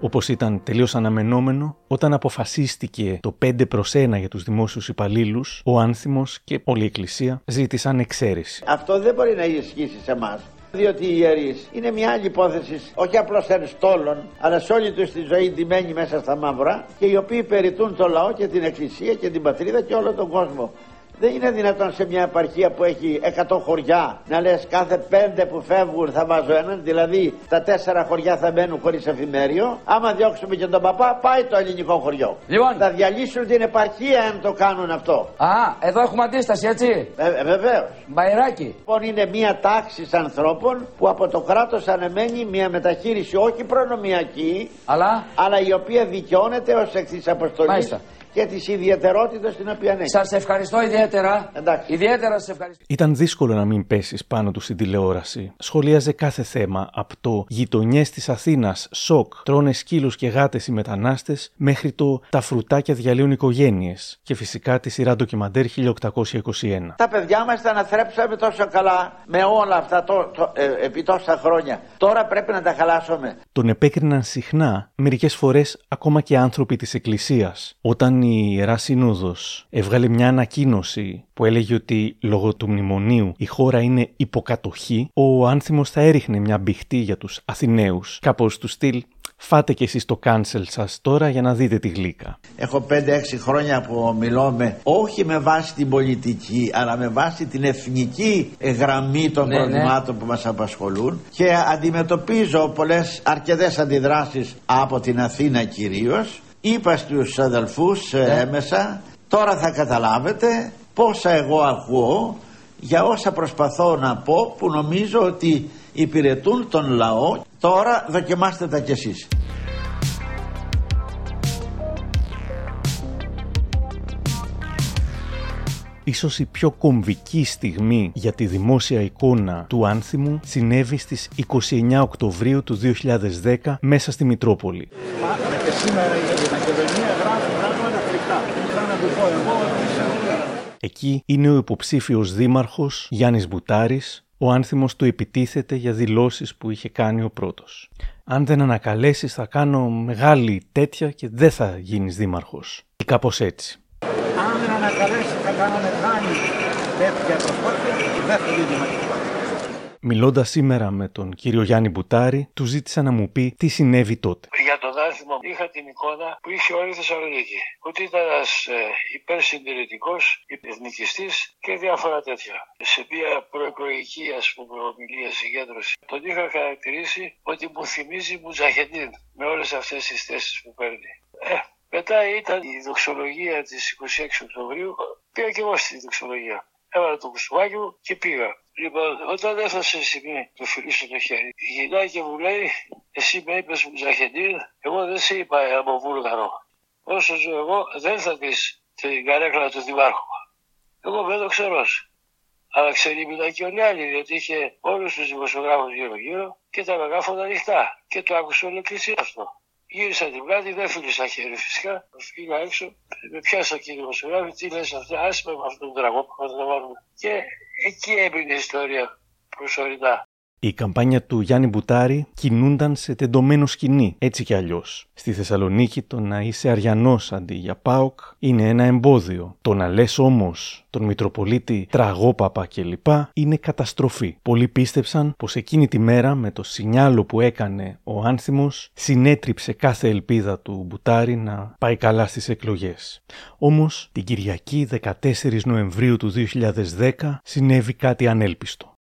Όπως ήταν τελείως αναμενόμενο, όταν αποφασίστηκε το 5 προς 1 για τους δημόσιους υπαλλήλους, ο άνθιμος και όλη η Εκκλησία ζήτησαν εξαίρεση.
Αυτό δεν μπορεί να ισχύσει σε εμάς. Διότι οι ιερείς είναι μια άλλη υπόθεση, όχι απλώς εν στόλων, αλλά σε όλη τους τη ζωή ντυμένοι μέσα στα μαύρα και οι οποίοι περιτούν το λαό και την εκκλησία και την πατρίδα και όλο τον κόσμο. Δεν είναι δυνατόν σε μια επαρχία που έχει 100 χωριά να λες κάθε πέντε που φεύγουν θα βάζω έναν, δηλαδή τα τέσσερα χωριά θα μένουν χωρίς εφημέριο. Άμα διώξουμε και τον παπά, πάει το ελληνικό χωριό.
Λοιπόν.
Θα διαλύσουν την επαρχία αν το κάνουν αυτό.
Α, εδώ έχουμε αντίσταση, έτσι.
Ε, Βεβαίως.
Μπαϊράκι.
Λοιπόν, είναι μια τάξη ανθρώπων που από το κράτος αναμένει μια μεταχείριση όχι προνομιακή,
αλλά,
αλλά η οποία δικαιώνεται ως εκ τη αποστολής
Μάλιστα.
Και τη ιδιαιτερότητα την οποία έχει.
Σας ευχαριστώ ιδιαίτερα.
Εντάξει.
Ιδιαίτερα σας ευχαριστώ.
Ήταν δύσκολο να μην πέσεις πάνω του στην τηλεόραση. Σχολίαζε κάθε θέμα, από το γειτονιές της Αθήνας, σοκ, τρώνε σκύλους και γάτες οι μετανάστες, μέχρι το τα φρουτάκια διαλύουν οικογένειες. Και φυσικά τη σειρά ντοκιμαντέρ 1821.
Τα παιδιά μας τα αναθρέψαμε τόσο καλά με όλα αυτά το, το- ε, επί τόσα χρόνια. Τώρα πρέπει να τα χαλάσουμε.
Τον επέκριναν συχνά, μερικές φορές ακόμα και άνθρωποι της Εκκλησίας. Όταν η Ιερά Σύνοδο έβγαλε μια ανακοίνωση που έλεγε ότι λόγω του μνημονίου η χώρα είναι υποκατοχή, ο άνθιμος θα έριχνε μια μπιχτή για τους Αθηναίους, κάπως τους στυλ. Φάτε κι εσείς το κάνσελ σας τώρα για να δείτε τη γλύκα.
Έχω 5-6 χρόνια που μιλώ με, όχι με βάση την πολιτική, αλλά με βάση την εθνική γραμμή των
Ναι,
προβλημάτων που μας απασχολούν και αντιμετωπίζω πολλές αρκετές αντιδράσεις από την Αθήνα κυρίως. Είπα στους αδελφούς ε, έμεσα, τώρα θα καταλάβετε πόσα εγώ ακούω για όσα προσπαθώ να πω που νομίζω ότι υπηρετούν τον λαό. Τώρα δοκιμάστε τα κι εσείς.
Ίσως η πιο κομβική στιγμή για τη δημόσια εικόνα του άνθιμου συνέβη στις 29 Οκτωβρίου του 2010 μέσα στη Μητρόπολη.
Και σήμερα η Μακεδονία γράφει πράγματα φρικτά. Θέλω να τους πω εγώ ότι
Εκεί είναι ο υποψήφιος δήμαρχος Γιάννης Μπουτάρης, ο άνθιμος του επιτίθεται για δηλώσεις που είχε κάνει ο πρώτος. Αν δεν ανακαλέσεις θα κάνω μεγάλη τέτοια και δεν θα γίνεις δήμαρχος. Ή κάπως έτσι.
Αν δεν ανακαλέσει θα κάνω μεγάλη τέτοια προσπάθεια, δεν θα γίνει δημοτικό.
Μιλώντας σήμερα με τον κύριο Γιάννη Μπουτάρη, του ζήτησα να μου πει τι συνέβη τότε.
Για τον άθιμο είχα την εικόνα που είχε όλη η Θεσσαλονίκη. Ότι ήταν ένας ε, υπερσυντηρητικός, εθνικιστή και διάφορα τέτοια. Σε μια προεκλογική ας πούμε ομιλία συγκέντρωση τον είχα χαρακτηρίσει ότι μου θυμίζει Μουτζαχεντίν με όλες αυτές τις θέσεις που παίρνει. Ε, μετά ήταν η δοξολογία της 26 Οκτωβρίου. Πήγα και εγώ στη δοξολογία. Έβαλα το κουστούμάκι μου και πήγα. Λοιπόν, όταν έφτασε η στιγμή του φιλού στο χέρι, η γυναίκα μου λέει: Εσύ με είπες Μουτζαχεντίν, εγώ δεν σε είπα από Βούλγαρο. Όσο ζω εγώ, δεν θα δει την καρέκλα του Δημάρχου. Εγώ δεν το ξέρω. Αλλά ξερίμηνα και όλοι οι άλλοι, διότι είχε όλους τους δημοσιογράφους γύρω-γύρω και τα μεγάφωνα ανοιχτά. Και το άκουσε όλη η εκκλησία αυτό. Γύρισα την πλάτη, δεν φίλησα χέρι φυσικά. Φύγα έξω, με πιάσα και οι δημοσιογράφοι, τι λες αυτά, άσε με αυτόν τον τραγό που θα βάλουμε. Και εκεί έμεινε η ιστορία προσωρινά.
Η καμπάνια του Γιάννη Μπουτάρη κινούνταν σε τεντωμένο σκηνή, έτσι κι αλλιώς. Στη Θεσσαλονίκη το να είσαι Αριανός αντί για Πάοκ είναι ένα εμπόδιο. Το να λες όμως τον Μητροπολίτη Τραγόπαπα κλπ. είναι καταστροφή. Πολλοί πίστεψαν πως εκείνη τη μέρα με το σινιάλο που έκανε ο άνθιμος συνέτριψε κάθε ελπίδα του Μπουτάρη να πάει καλά στις εκλογές. Όμως την Κυριακή 14 Νοεμβρίου του 2010 συνέβη κάτι ανέλπιστο.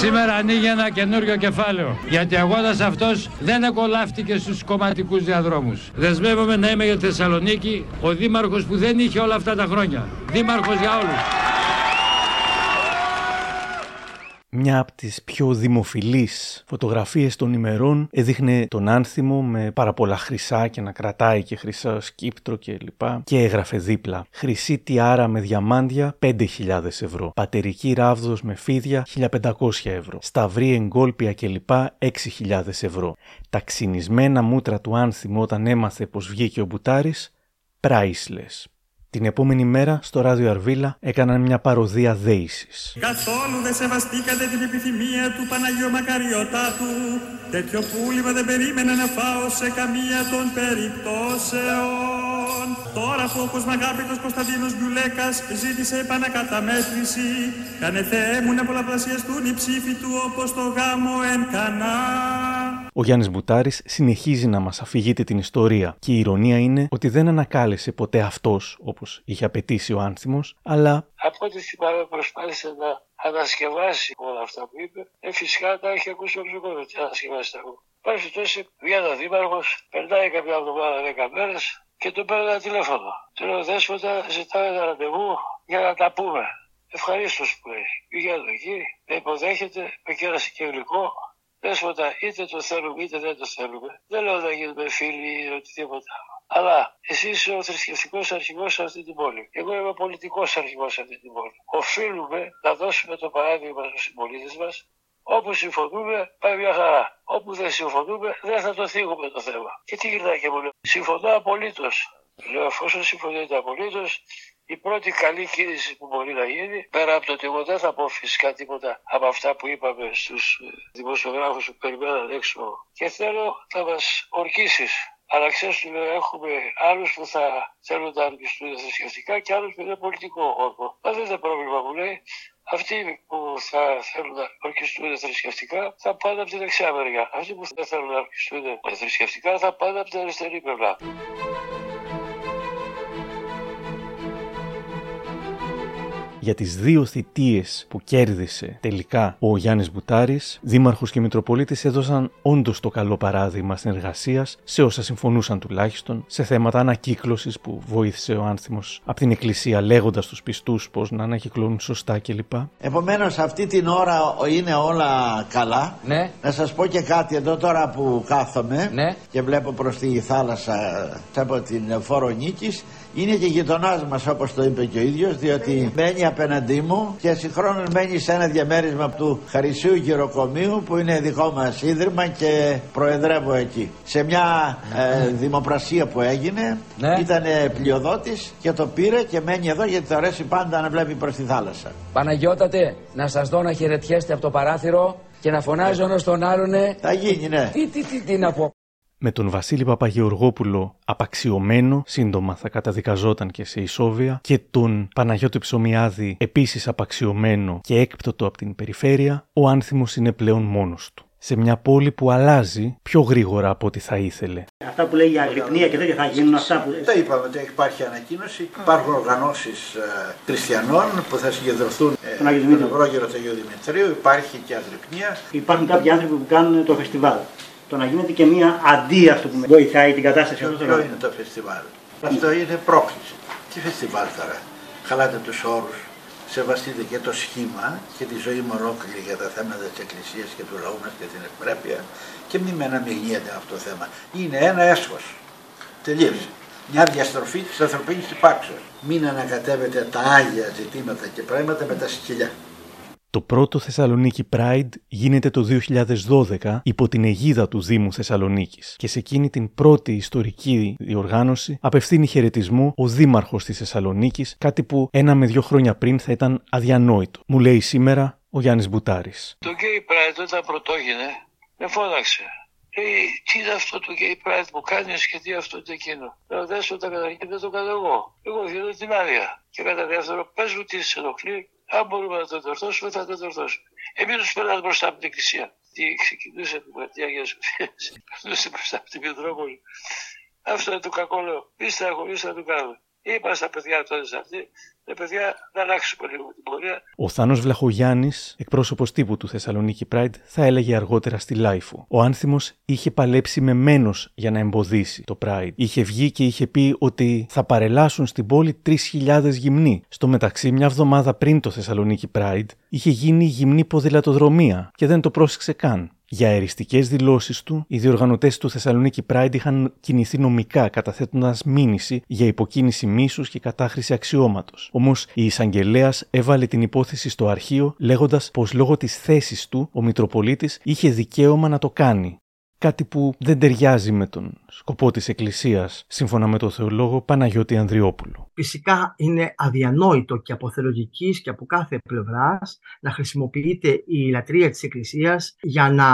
Σήμερα ανοίγει ένα καινούριο κεφάλαιο. Γιατί αγώνας αυτός δεν εκολάφτηκε στους κομματικούς διαδρόμους. Δεσμεύομαι να είμαι για τη Θεσσαλονίκη ο δήμαρχος που δεν είχε όλα αυτά τα χρόνια. Δήμαρχος για όλους.
Μια από τις πιο δημοφιλείς φωτογραφίες των ημερών έδειχνε τον άνθιμο με πάρα πολλά χρυσά και να κρατάει και χρυσά σκύπτρο και λοιπά και έγραφε δίπλα «Χρυσή τιάρα με διαμάντια 5.000 ευρώ, πατερική ράβδος με φίδια 1.500 ευρώ, σταυρή εγκόλπια κλπ 6.000 ευρώ». Τα ξυνισμένα μούτρα του άνθιμου όταν έμαθε πως βγήκε ο Μπουτάρης, priceless. Την επόμενη μέρα στο ράδιο Αρβίλα έκαναν μια παροδία δέησης.
Καθόλου δεν σεβαστήκατε την επιθυμία του Παναγιώ Μακαριωτάτου. Τέτοιο πούλημα δεν περίμενα να φάω σε καμία των περιπτώσεων. Τώρα που ο κοσμαγάπητος Κωνσταντίνος Γκουλέκας ζήτησε επανακαταμέτρηση, κάνε Θεέ μου να πολλαπλασιαστούν οι ψήφοι του όπως το γάμο εν κανά.
Ο Γιάννης Μπουτάρης συνεχίζει να μας αφηγείται την ιστορία και η ηρωνία είναι ότι δεν ανακάλεσε ποτέ αυτός όπω είχε απαιτήσει ο άνθιμος, αλλά.
Από ό,τι θυμάμαι προσπάθησε να ανασκευάσει όλα αυτά που είπε. Ε, φυσικά τα έχει ακούσει ο Ψυχόδο. Τι ανασκευάσει τα ακούω. Πάση τόσο βγαίνει ο Δήμαρχος, περνάει κάποια εβδομάδα, δέκα μέρες και του παίρνει ένα τηλέφωνο. Του λέω Δέσποτα, ζητάω ένα ραντεβού για να τα πούμε. Ευχαρίστως που έχει. Πηγαίνω εκεί, με υποδέχεται, με κέρασε και γλυκό, Δέσποτα, είτε το θέλουμε είτε δεν το θέλουμε. Δεν λέω να γίνουμε φίλοι ή οτιδήποτε άλλο. Αλλά εσύ είσαι ο θρησκευτικός αρχηγός σε αυτή την πόλη. Εγώ είμαι πολιτικός αρχηγός σε αυτή την πόλη. Οφείλουμε να δώσουμε το παράδειγμα στους συμπολίτες μας. Όπου συμφωνούμε, πάει μια χαρά. Όπου δεν συμφωνούμε, δεν θα το θίγουμε το θέμα. Και τι γυρνάει και μου λέει, Συμφωνώ απολύτως. Λέω, εφόσον συμφωνείτε απολύτως, η πρώτη καλή κίνηση που μπορεί να γίνει, πέρα από το ότι εγώ δεν θα πω φυσικά τίποτα από αυτά που είπαμε στους δημοσιογράφους που περιμέναν έξω και θέλω να μας ορκίσεις. Αλλά ξέρεις, του λέω, έχουμε άλλους που θα θέλουν να ορκιστούν θρησκευτικά και άλλους που είναι πολιτικό όρκο. Μα δεν είναι πρόβλημα, μου λέει. Αυτοί που θα θέλουν να ορκιστούν θρησκευτικά θα πάνε από την δεξιά μεριά. Αυτοί που δεν θέλουν να ορκιστούν θρησκευτικά θα πάνε από την αριστερή πλευρά.
Για τις δύο θητείες που κέρδισε τελικά ο Γιάννης Μπουτάρης, δήμαρχος και μητροπολίτης έδωσαν όντως το καλό παράδειγμα συνεργασίας σε όσα συμφωνούσαν τουλάχιστον, σε θέματα ανακύκλωσης που βοήθησε ο άνθιμος από την εκκλησία λέγοντας στους πιστούς πώς να ανακυκλώνουν σωστά κλπ.
Επομένως αυτή την ώρα είναι όλα καλά.
Ναι.
Να σας πω και κάτι εδώ τώρα που κάθομαι
Ναι.
και βλέπω προς τη θάλασσα από την Φορονίκης είναι και γειτονάς μας, όπως το είπε και ο ίδιος, διότι μένει απέναντί μου και συγχρόνως μένει σε ένα διαμέρισμα του Χαρισίου Γυροκομείου που είναι δικό μας ίδρυμα και προεδρεύω εκεί. Σε μια ε, δημοπρασία που έγινε, ήταν πλειοδότης και το πήρε και μένει εδώ γιατί το αρέσει πάντα να βλέπει προς τη θάλασσα.
Παναγιώτατε, να σας δω να χαιρετιέστε από το παράθυρο και να φωνάζει ο ένας τον άλλον.
Θα γίνει, ναι.
Τι, τι, τι, τι να πω.
Με τον Βασίλη Παπαγεωργόπουλο απαξιωμένο, σύντομα θα καταδικαζόταν και σε ισόβια, και τον Παναγιώτη Ψωμιάδη επίσης απαξιωμένο και έκπτωτο από την περιφέρεια, ο άνθιμος είναι πλέον μόνος του. Σε μια πόλη που αλλάζει πιο γρήγορα από ό,τι θα ήθελε.
Αυτά που λέει η αγρυπνία και τέτοια θα γίνουν αυτά που.
Τα είπαμε ότι υπάρχει ανακοίνωση. Υπάρχουν οργανώσεις χριστιανών που θα συγκεντρωθούν ε,
Τον Άγιο
τον
Δημήτριο.
Ευρώγερο του Αγίου Δημητρίου. Υπάρχει και αγρυπνία.
Υπάρχουν κάποιοι άνθρωποι που κάνουν το φεστιβάλ. Το να γίνεται και μία αντί αυτό που βοηθάει την κατάσταση. Αυτό
Ποιο είναι το φεστιβάλ; Αυτό είναι πρόκληση. Τι φεστιβάλ τώρα; Χαλάτε τους όρους. Σεβαστείτε και το σχήμα και τη ζωή μου ολόκληρη για τα θέματα της Εκκλησίας και του λαού μας και την ευπρέπεια και μην με αναμειγνύετε αυτό το θέμα. Είναι ένα έσχος. Τελείωσε. μια διαστροφή της ανθρωπίνης υπάρξεως. Μην ανακατεύετε τα άγια ζητήματα και πράγματα με τα σκυλιά.
Το πρώτο Θεσσαλονίκη Pride γίνεται το 2012 υπό την αιγίδα του Δήμου Θεσσαλονίκης και σε εκείνη την πρώτη ιστορική διοργάνωση απευθύνει χαιρετισμό ο Δήμαρχος της Θεσσαλονίκης, κάτι που ένα με δύο χρόνια πριν θα ήταν αδιανόητο. Μου λέει σήμερα ο Γιάννης Μπουτάρης.
Το Gay Pride όταν πρωτόγενε με φώναξε. Λέει, τι είναι αυτό το gay pride που κάνεις και τι αυτό και εκείνο; Λέω, δέσποτα, καταρχήν δεν το κάνω εγώ. Εγώ δίνω την άδεια. Και κατά δεύτερο, πες μου τι σε ενοχλεί. Αν μπορούμε να το διορθώσουμε, θα το διορθώσουμε. Εμείς του περνάμε μπροστά από την εκκλησία. Τι ξεκινούσε την πλατεία Αγία Σοφία. Περνούσε μπροστά από την Μητρόπολη. Αυτό είναι το κακό, λέω. Είστε αγωνίστε να το κάνουμε. Είπα στα παιδιά τότε σε αυτή, «Ε, παιδιά, να αλλάξουμε λίγο την πορεία.
Ο Θάνος Βλαχογιάννης, εκπρόσωπος τύπου του Thessaloniki Pride, θα έλεγε αργότερα στη LiFO. Ο Άνθιμος είχε παλέψει με μένος για να εμποδίσει το Pride. Είχε βγει και είχε πει ότι θα παρελάσουν στην πόλη 3.000 γυμνοί. Στο μεταξύ, μια εβδομάδα πριν το Θεσσαλονίκη Pride, είχε γίνει γυμνή ποδηλατοδρομία και δεν το πρόσεξε καν. Για αεριστικές δηλώσεις του, οι διοργανωτές του Θεσσαλονίκη Pride είχαν κινηθεί νομικά καταθέτοντας μήνυση για υποκίνηση μίσους και κατάχρηση αξιώματος. Όμως η εισαγγελέας έβαλε την υπόθεση στο αρχείο λέγοντας πως λόγω της θέσης του ο Μητροπολίτης είχε δικαίωμα να το κάνει. Κάτι που δεν ταιριάζει με τον σκοπό της Εκκλησίας, σύμφωνα με τον θεολόγο Παναγιώτη Ανδριόπουλο.
Φυσικά είναι αδιανόητο και από θεολογικής και από κάθε πλευράς να χρησιμοποιείται η λατρεία της Εκκλησίας για να,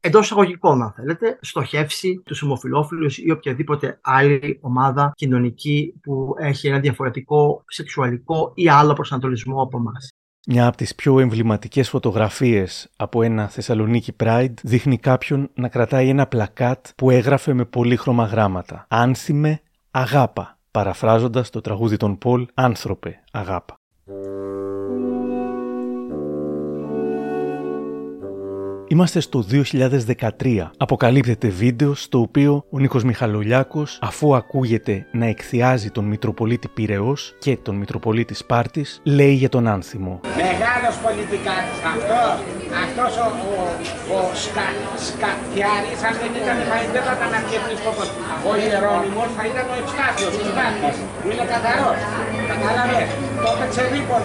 εντός εισαγωγικών αν θέλετε, στοχεύσει τους ομοφιλόφιλους ή οποιαδήποτε άλλη ομάδα κοινωνική που έχει ένα διαφορετικό σεξουαλικό ή άλλο προσανατολισμό από εμάς.
Μια από τις πιο εμβληματικές φωτογραφίες από ένα Θεσσαλονίκη Pride δείχνει κάποιον να κρατάει ένα πλακάτ που έγραφε με πολύχρωμα γράμματα. «Άνθιμε αγάπα», παραφράζοντας το τραγούδι των Πολ «Άνθρωπε αγάπα». Είμαστε στο 2013. Αποκαλύπτεται βίντεο στο οποίο ο Νίκος Μιχαλολιάκος αφού ακούγεται να εκθιάζει τον Μητροπολίτη Πυραιός και τον Μητροπολίτη Σπάρτης λέει για τον άνθιμο.
Μεγάλος πολιτικάτης αυτός, αυτός ο, ο, ο σκα, Σκαπιάρης, αν δεν ήταν δεν θα ήταν αρχιεπίσκοπος. Ο Ιερώνυμος θα ήταν ο Ευστάθιος, ο Σπάρτης, που είναι καθαρός. Κατάλαβες, το έπαιξε δίπολο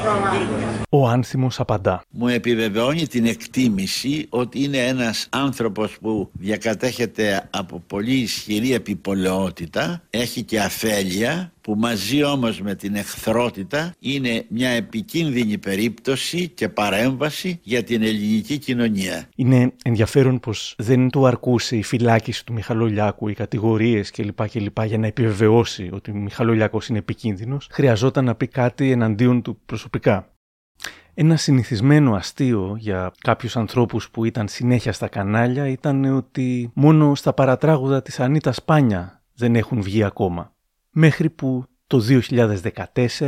το
Ο άνθιμος απαντά.
Μου επιβεβαιώνει την εκτίμηση ότι είναι ένας άνθρωπος που διακατέχεται από πολύ ισχυρή επιπολαιότητα, έχει και αφέλεια, που μαζί όμως με την εχθρότητα είναι μια επικίνδυνη περίπτωση και παρέμβαση για την ελληνική κοινωνία.
Είναι ενδιαφέρον πως δεν του αρκούσε η φυλάκιση του Μιχαλολιάκου, οι κατηγορίες κλπ. κλπ. για να επιβεβαιώσει ότι ο Μιχαλολιάκος είναι επικίνδυνος. Χρειαζόταν να πει κάτι εναντίον του προσωπικά. Ένα συνηθισμένο αστείο για κάποιους ανθρώπους που ήταν συνέχεια στα κανάλια ήταν ότι μόνο στα παρατράγουδα της Ανίτα Σπάνια δεν έχουν βγει ακόμα. Μέχρι που το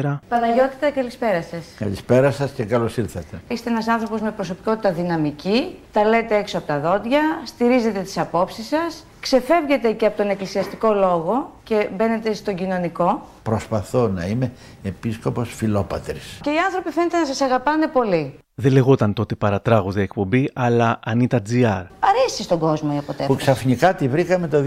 2014...
Παναγιώτητα, καλησπέρα σας.
Καλησπέρα σας και καλώς ήρθατε.
Είστε ένας άνθρωπος με προσωπικότητα δυναμική, τα λέτε έξω από τα δόντια, στηρίζετε τις απόψεις σας, ξεφεύγετε και από τον εκκλησιαστικό λόγο και μπαίνετε στον κοινωνικό.
Προσπαθώ να είμαι επίσκοπος φιλόπατρης.
Και οι άνθρωποι φαίνεται να σας αγαπάνε πολύ.
Δεν λεγόταν τότε παρατράγουδα εκπομπή, αλλά Ανίτα GR.
Αρέσει στον κόσμο η αποτέλεσμα.
Που ξαφνικά τη βρήκαμε το 2014.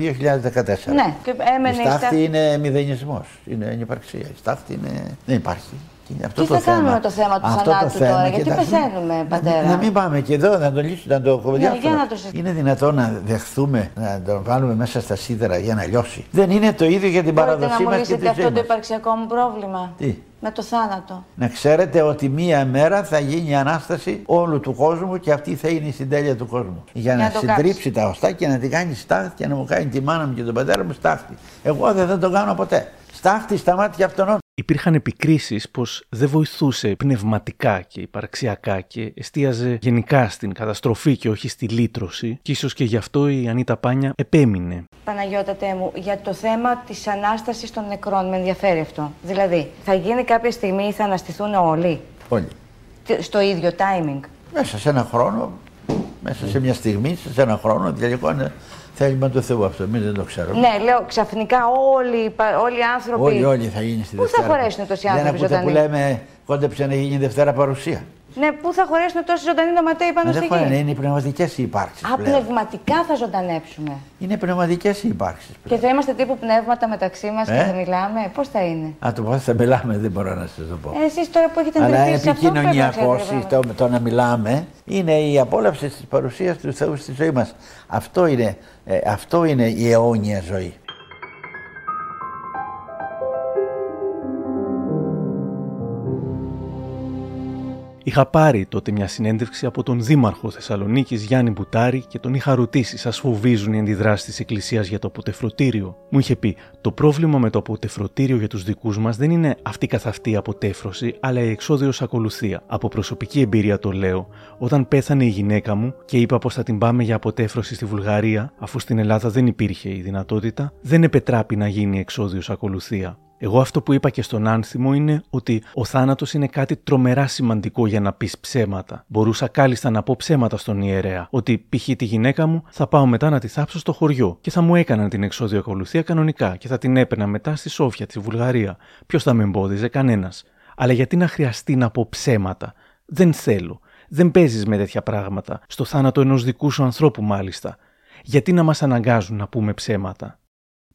Ναι, και έμενε
η στάχτη είναι μηδενισμός, είναι ανυπαρξία. Η στάχτη είναι... δεν υπάρχει. Και αυτό
τι
το
θα
θέμα.
κάνουμε με το θέμα του
Αυτό
θανάτου
το θέμα,
τώρα, γιατί
κοιτάξτε,
πεθαίνουμε, πατέρα;
Να μην πάμε και εδώ, να το λύσουμε, να το
Ναι,
κοβεντιάσουμε.
για να το συζητήσουμε.
Είναι δυνατόν να δεχθούμε να το βάλουμε μέσα στα σίδερα για να λιώσει. Δεν είναι το ίδιο για την
Μπορείτε
παραδοσή
να μου
μας και τη
λύσετε
ζωή
αυτό το
μας.
υπαρξιακό μου πρόβλημα.
Τι;
Με το θάνατο.
Να ξέρετε ότι μία μέρα θα γίνει η ανάσταση όλου του κόσμου και αυτή θα είναι η συντέλεια του κόσμου. Για να,
να το
συντρίψει τα οστά και να την κάνει στάχτη και να μου κάνει τη μάνα μου και τον πατέρα μου στάχτη. Εγώ δεν θα το κάνω ποτέ. Στάχτη στα μάτια αυτών.
Υπήρχαν επικρίσεις πως δεν βοηθούσε πνευματικά και υπαρξιακά και εστίαζε γενικά στην καταστροφή και όχι στη λύτρωση και ίσως και γι' αυτό η Ανίτα Πάνια επέμεινε.
Παναγιώτατε μου, για το θέμα της Ανάστασης των νεκρών, με ενδιαφέρει αυτό. Δηλαδή, θα γίνει κάποια στιγμή ή θα αναστηθούν όλοι;
Όλοι.
Τι- Στο ίδιο timing;
Μέσα σε ένα χρόνο, μέσα σε μια στιγμή, σε ένα χρόνο, τελικό είναι θέλημα του Θεού αυτό. Εμείς δεν το ξέρουμε.
Ναι, λέω ξαφνικά όλοι, οι πα- όλοι οι άνθρωποι.
Όλοι, όλοι θα γίνει στη
Πού θα
Δευτέρα.
χωρέσουν τόσοι
Δεν
άνθρωποι
ακούτε που
ζωντανοί;
λέμε κόντεψε να γίνει η Δευτέρα παρουσία.
Ναι, πού θα χωρέσουν τόσοι ζωντανοί νοματέοι πάνω
Δεν
στη
χωράνε,
γη;
είναι οι πνευματικές οι υπάρξει.
Α, πνευματικά θα ζωντανέψουμε.
Είναι πνευματικές οι υπάρξει.
Και θα είμαστε τύπου πνεύματα μεταξύ μας και
Ε;
θα μιλάμε. Πώς θα είναι;
Α, το πώς θα μιλάμε δεν μπορώ να σας το πω.
Εσείς τώρα που έχετε
Αλλά
εντρυφήσει σε αυτό πρέπει να
επικοινωνιακός
ξέρετε πράγματα.
το, το να μιλάμε είναι η απόλαυση της παρουσίας του Θεού στη ζωή μας. Αυτό είναι, ε, αυτό είναι η αιώνια ζωή.
Είχα πάρει τότε μια συνέντευξη από τον Δήμαρχο Θεσσαλονίκης Γιάννη Μπουτάρη και τον είχα ρωτήσει: Σας φοβίζουν οι αντιδράσεις της Εκκλησίας για το αποτεφρωτήριο. Μου είχε πει: Το πρόβλημα με το αποτεφρωτήριο για τους δικούς μας δεν είναι αυτή καθ' αυτή η αποτέφρωση, αλλά η εξόδιος ακολουθία. Από προσωπική εμπειρία το λέω, όταν πέθανε η γυναίκα μου και είπα πως θα την πάμε για αποτέφρωση στη Βουλγαρία, αφού στην Ελλάδα δεν υπήρχε η δυνατότητα, δεν επετράπει να γίνει εξόδιος ακολουθία. Εγώ αυτό που είπα και στον άνθιμο είναι ότι ο θάνατος είναι κάτι τρομερά σημαντικό για να πεις ψέματα. Μπορούσα κάλλιστα να πω ψέματα στον ιερέα, ότι π.χ. τη γυναίκα μου θα πάω μετά να τη θάψω στο χωριό και θα μου έκαναν την εξόδιο ακολουθία κανονικά και θα την έπαιρνα μετά στη Σόφια, τη Βουλγαρία. Ποιος θα με εμπόδιζε, κανένας. Αλλά γιατί να χρειαστεί να πω ψέματα; Δεν θέλω. Δεν παίζεις με τέτοια πράγματα. Στο θάνατο ενός δικού σου ανθρώπου, μάλιστα. Γιατί να μας αναγκάζουν να πούμε ψέματα;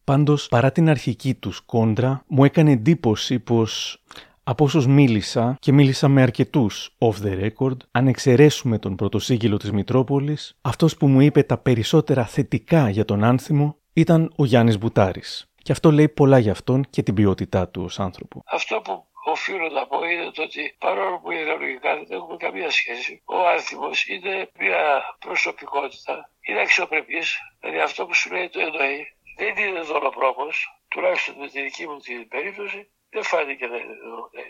Πάντως, παρά την αρχική τους κόντρα, μου έκανε εντύπωση πως από όσους μίλησα και μίλησα με αρκετούς off the record, αν εξαιρέσουμε τον πρωτοσύγγυλο της Μητρόπολης, αυτός που μου είπε τα περισσότερα θετικά για τον άνθιμο ήταν ο Γιάννης Μπουτάρης. Και αυτό λέει πολλά για αυτόν και την ποιότητά του ως άνθρωπο.
Αυτό που οφείλω να πω είναι το ότι παρόλο που ιδεολογικά δεν έχουμε καμία σχέση, ο Άνθιμος είναι μια προσωπικότητα, είναι αξιοπρεπής, δηλαδή αυτό που σου λέει το εννοεί, δεν είναι δολοπρόπος, τουλάχιστον με τη δική μου την περίπτωση, δεν φάνηκε να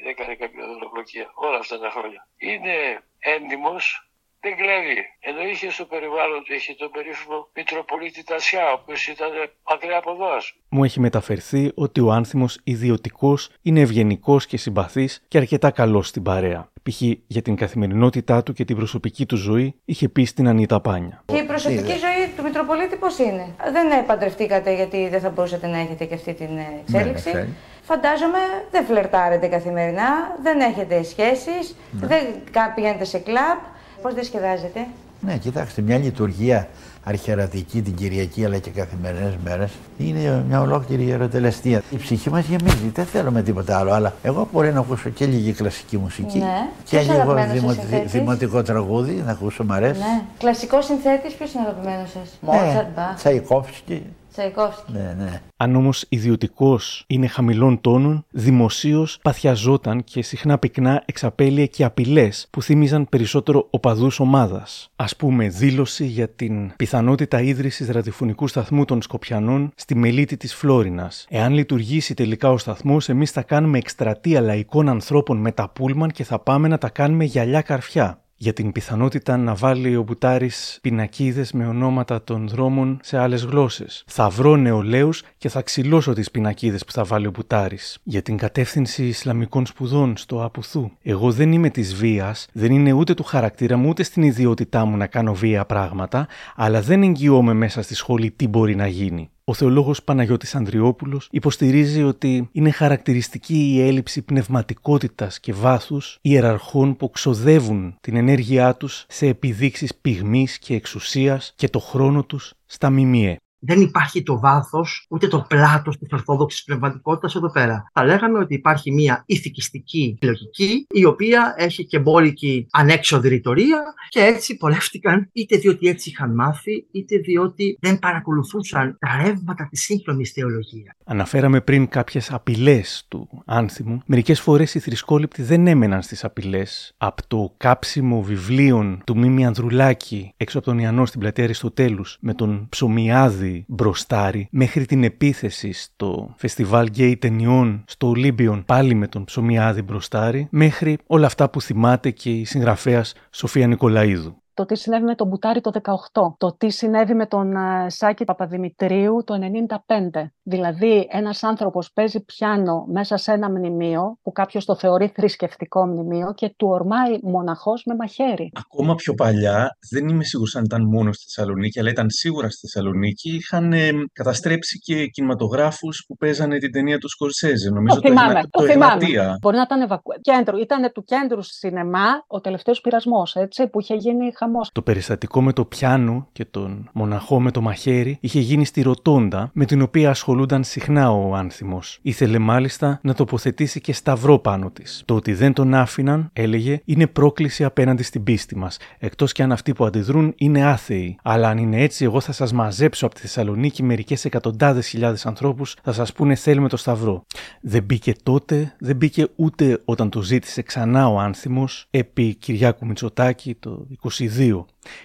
να έκανε κάποια δολοπλοκία όλα αυτά τα χρόνια. Είναι έντιμος, δεν κλέβει. Ενώ είχε στο περιβάλλον του, είχε τον περίφημο Μητροπολίτη Τασιά, ο οποίος ήταν μακριά από εδώ, ας πούμε.
Μου έχει μεταφερθεί ότι ο άνθιμος ιδιωτικός είναι ευγενικός και συμπαθής και αρκετά καλός στην παρέα. Π.χ. για την καθημερινότητά του και την προσωπική του ζωή είχε πει στην Ανίτα Πάνια.
Και η προσωπική ζωή του Μητροπολίτη πώς είναι; Δεν παντρευτήκατε γιατί δεν θα μπορούσατε να έχετε και αυτή την ε, εξέλιξη;
Ναι, ναι,
Φαντάζομαι δεν φλερτάρετε καθημερινά, δεν έχετε σχέσεις, δεν κα- πηγαίνετε σε κλαμπ. Πώς διασκεδάζετε.
Ναι, κοιτάξτε, μια λειτουργία αρχαιρατική την Κυριακή αλλά και καθημερινές μέρες είναι μια ολόκληρη ιεροτελεστία. Η ψυχή μας γεμίζει, δεν θέλουμε τίποτα άλλο. Αλλά εγώ μπορεί να ακούσω και λίγη κλασική μουσική
Ναι.
και
Ποιος
λίγο
αγαπημένος σας
δημο-
συνθέτης;
δημοτικό τραγούδι, να ακούσω, μ' αρέσει.
Ναι. Κλασικό συνθέτης, ποιος είναι ο αγαπημένος σας;
Ε,
Μότσαρτ, Μπαχ,
Τσαϊκόφσκι.
Τσαϊκόφσκι.
Ναι, ναι.
Αν όμως ιδιωτικός είναι χαμηλών τόνων, δημοσίως παθιαζόταν και συχνά πυκνά εξαπέλυε και απειλές που θύμιζαν περισσότερο οπαδούς ομάδας. Α πούμε, δήλωση για την πιθανότητα ίδρυσης ραδιοφωνικού σταθμού των Σκοπιανών στη μελίτη της Φλόρινας. Εάν λειτουργήσει τελικά ο σταθμός, εμείς θα κάνουμε εκστρατεία λαϊκών ανθρώπων με τα πούλμαν και θα πάμε να τα κάνουμε γυαλιά καρφιά για την πιθανότητα να βάλει ο Μπουτάρης πινακίδες με ονόματα των δρόμων σε άλλες γλώσσες. Θα βρω νεολαίους και θα ξυλώσω τις πινακίδες που θα βάλει ο Μπουτάρης. Για την κατεύθυνση Ισλαμικών σπουδών στο Απουθού. Εγώ δεν είμαι της βίας, δεν είναι ούτε του χαρακτήρα μου ούτε στην ιδιότητά μου να κάνω βία πράγματα, αλλά δεν εγγυώμαι μέσα στη σχολή τι μπορεί να γίνει. Ο θεολόγος Παναγιώτης Ανδριόπουλος υποστηρίζει ότι είναι χαρακτηριστική η έλλειψη πνευματικότητας και βάθους ιεραρχών που ξοδεύουν την ενέργειά τους σε επιδείξεις πυγμής και εξουσίας και το χρόνο τους στα ΜΜΕ.
Δεν υπάρχει το βάθος ούτε το πλάτος της ορθόδοξης πνευματικότητας εδώ πέρα. Θα λέγαμε ότι υπάρχει μια ηθικιστική λογική, η οποία έχει και μπόλικη ανέξοδη ρητορία και έτσι πορεύτηκαν είτε διότι έτσι είχαν μάθει, είτε διότι δεν παρακολουθούσαν τα ρεύματα της σύγχρονης θεολογίας.
Αναφέραμε πριν κάποιες απειλές του Άνθιμου. Μερικές φορές οι θρησκόληπτοι δεν έμεναν στις απειλές. Από το κάψιμο βιβλίων του Μίμη Ανδρουλάκη έξω από τον Ιανό στην πλατεία Αριστοτέλους με τον Ψωμιάδη μπροστάρι, μέχρι την επίθεση στο φεστιβάλ γκέι ταινιών στο Ολύμπιον πάλι με τον Ψωμιάδη μπροστάρι, μέχρι όλα αυτά που θυμάται και η συγγραφέας Σοφία Νικολαίδου.
Το τι συνέβη με τον Μπουτάρη το 18, το τι συνέβη με τον ε, Σάκη Παπαδημητρίου το 95. Δηλαδή, ένας άνθρωπος παίζει πιάνο μέσα σε ένα μνημείο που κάποιος το θεωρεί θρησκευτικό μνημείο και του ορμάει μοναχός με μαχαίρι.
Ακόμα πιο παλιά, δεν είμαι σίγουρος αν ήταν μόνος στη Θεσσαλονίκη, αλλά ήταν σίγουρα στη Θεσσαλονίκη, είχαν ε, καταστρέψει και κινηματογράφους που παίζανε την ταινία του Σκορσέζε. Νομίζω
το θυμάμαι,
Εγνα-
το
το
θυμάμαι.
Εγνατία.
Μπορεί να ήταν ευακου... κέντρο. Ήταν του κέντρου σινεμά ο τελευταίος πειρασμός, έτσι, που είχε γίνει χαμός.
Το περιστατικό με το πιάνο και τον μοναχό με το μαχαίρι είχε γίνει στη Ροτόντα, με την οποία ασχολούνταν συχνά ο άνθιμος. Ήθελε μάλιστα να τοποθετήσει και σταυρό πάνω της. Το ότι δεν τον άφηναν, έλεγε, είναι πρόκληση απέναντι στην πίστη μας. Εκτός κι αν αυτοί που αντιδρούν είναι άθεοι. Αλλά αν είναι έτσι, εγώ θα σας μαζέψω από τη Θεσσαλονίκη μερικές εκατοντάδες χιλιάδες ανθρώπους, θα σας πούνε θέλουμε το σταυρό. Δεν μπήκε τότε, δεν μπήκε ούτε όταν το ζήτησε ξανά ο άνθιμος επί Κυριάκου Μητσοτάκη το 22.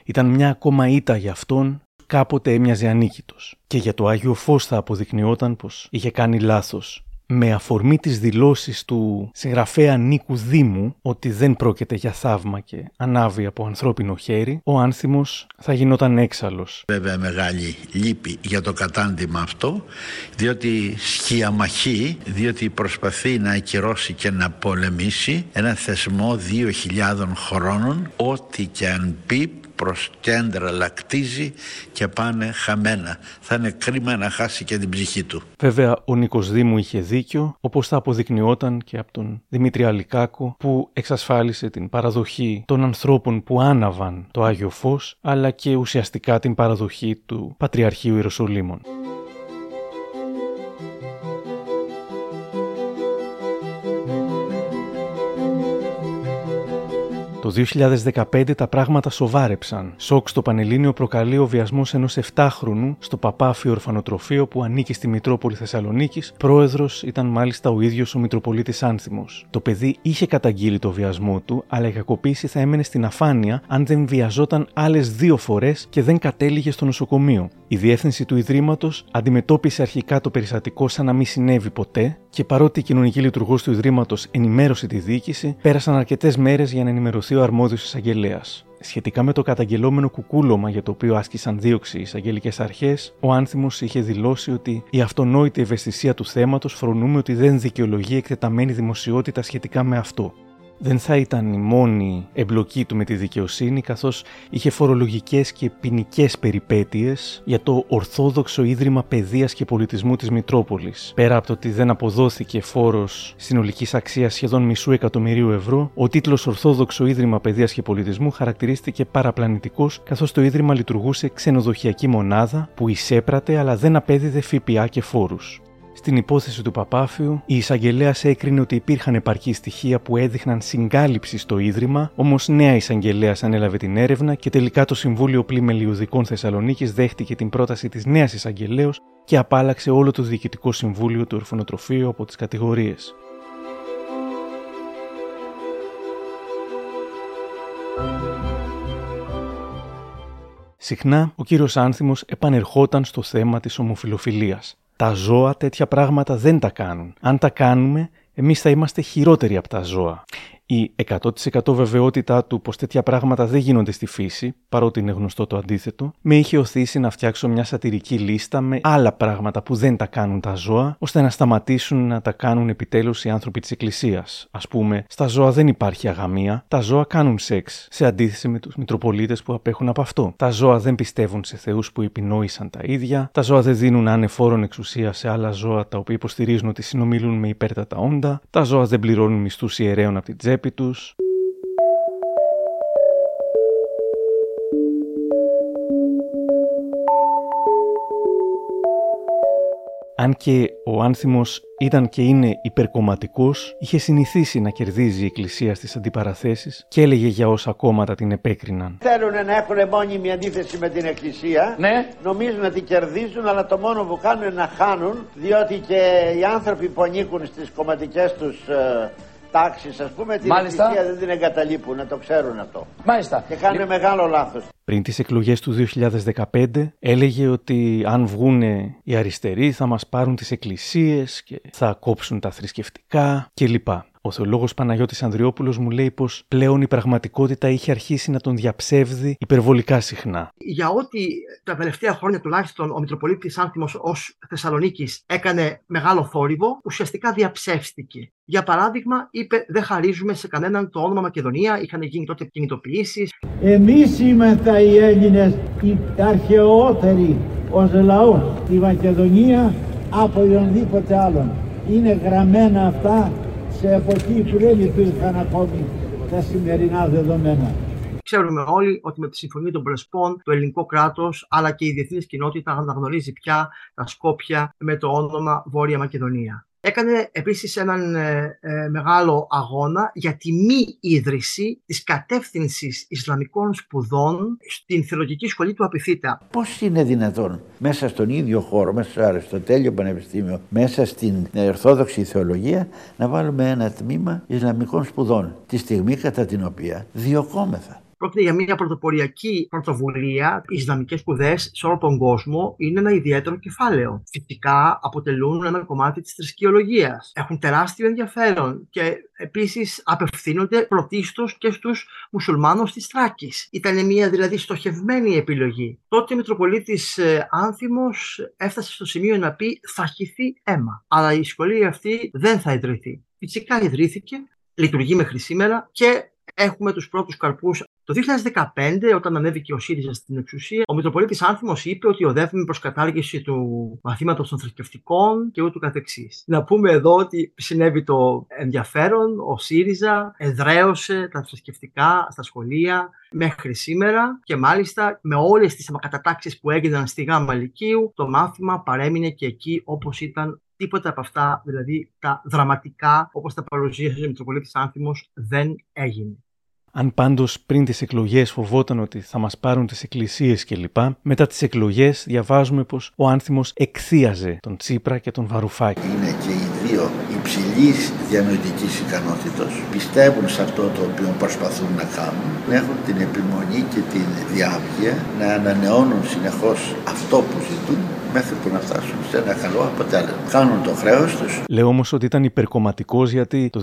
Ήταν μια ακόμα ήττα για αυτόν, κάποτε έμοιαζε ανίκητος. Και για το Άγιο Φως θα αποδεικνυόταν πως είχε κάνει λάθος. Με αφορμή τις δηλώσεις του συγγραφέα Νίκου Δήμου ότι δεν πρόκειται για θαύμα και ανάβει από ανθρώπινο χέρι, ο άνθιμος θα γινόταν έξαλλος.
Βέβαια μεγάλη λύπη για το κατάντημα αυτό, διότι σκιαμαχεί, διότι προσπαθεί να ακυρώσει και να πολεμήσει ένα θεσμό 2.000 χρόνων, ό,τι και αν πει προς κέντρα λακτίζει και πάνε χαμένα. Θα είναι κρίμα να χάσει και την ψυχή του.
Βέβαια, ο Νίκος Δήμου είχε δίκιο, όπως θα αποδεικνυόταν και από τον Δημήτρη Αλικάκο, που εξασφάλισε την παραδοχή των ανθρώπων που άναβαν το Άγιο Φως, αλλά και ουσιαστικά την παραδοχή του Πατριαρχείου Ιεροσολύμων. Το 2015 τα πράγματα σοβάρεψαν. Σοκ στο Πανελλήνιο προκαλεί ο βιασμός ενός 7χρονου στο Παπάφιο Ορφανοτροφείο που ανήκει στη Μητρόπολη Θεσσαλονίκης. Πρόεδρος ήταν μάλιστα ο ίδιος ο Μητροπολίτης Άνθιμος. Το παιδί είχε καταγγείλει το βιασμό του, αλλά η κακοποίηση θα έμενε στην αφάνεια αν δεν βιαζόταν άλλες δύο φορές και δεν κατέληγε στο νοσοκομείο. Η διεύθυνση του Ιδρύματος αντιμετώπισε αρχικά το περιστατικό σαν να μην συνέβη ποτέ και παρότι η κοινωνική λειτουργός του Ιδρύματος ενημέρωσε τη διοίκηση, πέρασαν αρκετές μέρες για να ενημερωθεί ο αρμόδιο εισαγγελέας. Σχετικά με το καταγγελόμενο κουκούλωμα για το οποίο άσκησαν δίωξη οι εισαγγελικές αρχές, ο άνθιμος είχε δηλώσει ότι η αυτονόητη ευαισθησία του θέματος φρονούμε ότι δεν δικαιολογεί εκτεταμένη δημοσιότητα σχετικά με αυτό. Δεν θα ήταν η μόνη εμπλοκή του με τη δικαιοσύνη, καθώς είχε φορολογικές και ποινικές περιπέτειες για το Ορθόδοξο Ίδρυμα Παιδείας και Πολιτισμού της Μητρόπολης. Πέρα από το ότι δεν αποδόθηκε φόρος συνολικής αξίας σχεδόν μισού εκατομμυρίου ευρώ, ο τίτλος Ορθόδοξο Ίδρυμα Παιδείας και Πολιτισμού χαρακτηρίστηκε παραπλανητικός, καθώς το Ίδρυμα λειτουργούσε ξενοδοχειακή μονάδα που εισέπρατε αλλά δεν απέδιδε ΦΠΑ και φόρους. Στην υπόθεση του Παπάφιου, η εισαγγελέα έκρινε ότι υπήρχαν επαρκή στοιχεία που έδειχναν συγκάλυψη στο ίδρυμα, όμως νέα εισαγγελέα ανέλαβε την έρευνα και τελικά το Συμβούλιο Πλημελιουδικών Θεσσαλονίκης δέχτηκε την πρόταση της νέας εισαγγελέως και απάλαξε όλο το Διοικητικό Συμβούλιο του Ορφανοτροφείου από τις κατηγορίες. Συχνά ο κύριος Άνθιμος επανερχόταν στο θέμα της ομοφιλοφιλίας. Τα ζώα τέτοια πράγματα δεν τα κάνουν. Αν τα κάνουμε, εμείς θα είμαστε χειρότεροι από τα ζώα. Η 100% βεβαιότητά του πως τέτοια πράγματα δεν γίνονται στη φύση, παρότι είναι γνωστό το αντίθετο, με είχε οθήσει να φτιάξω μια σατυρική λίστα με άλλα πράγματα που δεν τα κάνουν τα ζώα, ώστε να σταματήσουν να τα κάνουν επιτέλους οι άνθρωποι της Εκκλησίας. Ας πούμε, στα ζώα δεν υπάρχει αγαμία, τα ζώα κάνουν σεξ, σε αντίθεση με τους Μητροπολίτες που απέχουν από αυτό. Τα ζώα δεν πιστεύουν σε θεούς που επινόησαν τα ίδια, τα ζώα δεν δίνουν ανεφόρον εξουσία σε άλλα ζώα τα οποία υποστηρίζουν ότι συνομιλούν με υπέρτατα όντα, τα ζώα δεν πληρώνουν μισθούς ιερέων από την τσέπη τους. Αν και ο άνθιμος ήταν και είναι υπερκομματικός, είχε συνηθίσει να κερδίζει η Εκκλησία στις αντιπαραθέσεις και έλεγε για όσα κόμματα την επέκριναν.
Θέλουν να έχουν μόνιμη αντίθεση με την Εκκλησία.
Ναι.
Νομίζουν ότι κερδίζουν, αλλά το μόνο που κάνουν είναι να χάνουν, διότι και οι άνθρωποι που ανήκουν στις κομματικές τους ε, τάξεις, ας πούμε, την
Μάλιστα.
Εκκλησία δεν την εγκαταλείπουν, να το ξέρουν αυτό.
Μάλιστα.
Και κάνουν μεγάλο λάθος.
Πριν τις εκλογές του 2015 έλεγε ότι αν βγούνε οι αριστεροί θα μας πάρουν τις εκκλησίες και θα κόψουν τα θρησκευτικά κλπ. Ο θεολόγος Παναγιώτης Ανδριόπουλος μου λέει πως πλέον η πραγματικότητα είχε αρχίσει να τον διαψεύδει υπερβολικά συχνά.
Για ό,τι τα τελευταία χρόνια τουλάχιστον ο Μητροπολίτης Άνθιμο ως Θεσσαλονίκης έκανε μεγάλο θόρυβο, ουσιαστικά διαψεύστηκε. Για παράδειγμα, είπε: Δεν χαρίζουμε σε κανέναν το όνομα Μακεδονία. Είχαν γίνει τότε κινητοποιήσεις.
Εμείς είμαστε οι Έλληνες οι αρχαιότεροι ως λαός στη Μακεδονία από οποιονδήποτε άλλον. Είναι γραμμένα αυτά σε εποχή που δεν υπήρχαν ακόμη τα σημερινά δεδομένα.
Ξέρουμε όλοι ότι με τη Συμφωνία των Πρεσπών το ελληνικό κράτος αλλά και η διεθνής κοινότητα αναγνωρίζει πια τα Σκόπια με το όνομα Βόρεια Μακεδονία. Έκανε επίσης έναν ε, ε, μεγάλο αγώνα για τη μη ίδρυση της κατεύθυνσης Ισλαμικών σπουδών στην θεολογική σχολή του Απιθύτα.
Πώς είναι δυνατόν μέσα στον ίδιο χώρο, μέσα στο Αριστοτέλειο Πανεπιστήμιο, μέσα στην Ορθόδοξη Θεολογία, να βάλουμε ένα τμήμα Ισλαμικών σπουδών, τη στιγμή κατά την οποία διωκόμεθα.
Πρόκειται για μια πρωτοποριακή πρωτοβουλία. Οι Ισλαμικές σπουδές σε όλο τον κόσμο είναι ένα ιδιαίτερο κεφάλαιο. Φυσικά αποτελούν ένα κομμάτι της θρησκειολογία. Έχουν τεράστιο ενδιαφέρον και επίσης απευθύνονται πρωτίστως και στους μουσουλμάνους της Τράκη. Ήταν μια δηλαδή στοχευμένη επιλογή. Τότε ο Μητροπολίτης ε, Άνθιμος έφτασε στο σημείο να πει θα χυθεί αίμα. Αλλά η σχολή αυτή δεν θα ιδρυθεί. Φυσικά ιδρύθηκε, λειτουργεί μέχρι σήμερα και έχουμε τους πρώτους καρπούς το 2015, όταν ανέβηκε ο ΣΥΡΙΖΑ στην εξουσία, ο Μητροπολίτης Άνθιμο είπε ότι οδεύουμε προ κατάργηση του μαθήματος των θρησκευτικών και ούτω καθεξής. Να πούμε εδώ ότι συνέβη το ενδιαφέρον, ο ΣΥΡΙΖΑ εδραίωσε τα θρησκευτικά στα σχολεία μέχρι σήμερα και μάλιστα με όλες τις κατατάξει που έγιναν στη ΓΑΜΑ Λυκείου, το μάθημα παρέμεινε και εκεί όπως ήταν τίποτα από αυτά, δηλαδή τα δραματικά, όπως τα παρουσίασε ο Μητροπολίτης Άνθιμος, δεν έγινε.
Αν πάντως πριν τις εκλογές φοβόταν ότι θα μας πάρουν τις εκκλησίες κλπ., μετά τις εκλογές διαβάζουμε πως ο άνθιμος εκθίαζε τον Τσίπρα και τον Βαρουφάκη.
Είναι και οι δύο υψηλής διανοητικής ικανότητας. Πιστεύουν σε αυτό το οποίο προσπαθούν να κάνουν. Έχουν την επιμονή και την διάβγεια να ανανεώνουν συνεχώς αυτό που ζητούν μέχρι που να φτάσουν σε ένα καλό αποτέλεσμα. Κάνουν το χρέος τους.
Λέω όμως ότι ήταν υπερκομματικός γιατί το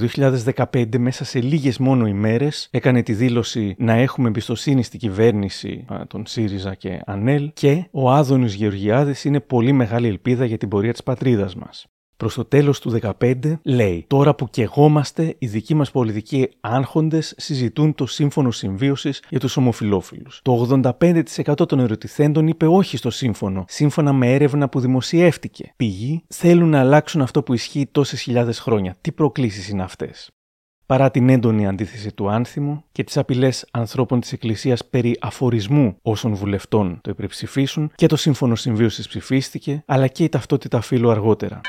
2015 μέσα σε λίγες μόνο ημέρες έκανε τη δήλωση να έχουμε εμπιστοσύνη στην κυβέρνηση των ΣΥΡΙΖΑ και ΑΝΕΛ και ο Άδωνης Γεωργιάδης είναι πολύ μεγάλη ελπίδα για την πορεία της πατρίδας μας. Προς το τέλος του 2015 λέει «Τώρα που κεγόμαστε, οι δικοί μας πολιτικοί άρχοντες συζητούν το σύμφωνο συμβίωσης για τους ομοφιλόφιλους. Το 85% των ερωτηθέντων είπε όχι στο σύμφωνο, σύμφωνα με έρευνα που δημοσιεύτηκε. Πηγή θέλουν να αλλάξουν αυτό που ισχύει τόσες χιλιάδες χρόνια. Τι προκλήσεις είναι αυτές» παρά την έντονη αντίθεση του άνθιμου και τις απειλές ανθρώπων της Εκκλησίας περί αφορισμού όσων βουλευτών το υπερψηφίσουν και το σύμφωνο συμβίωσης ψηφίστηκε, αλλά και η ταυτότητα φύλου αργότερα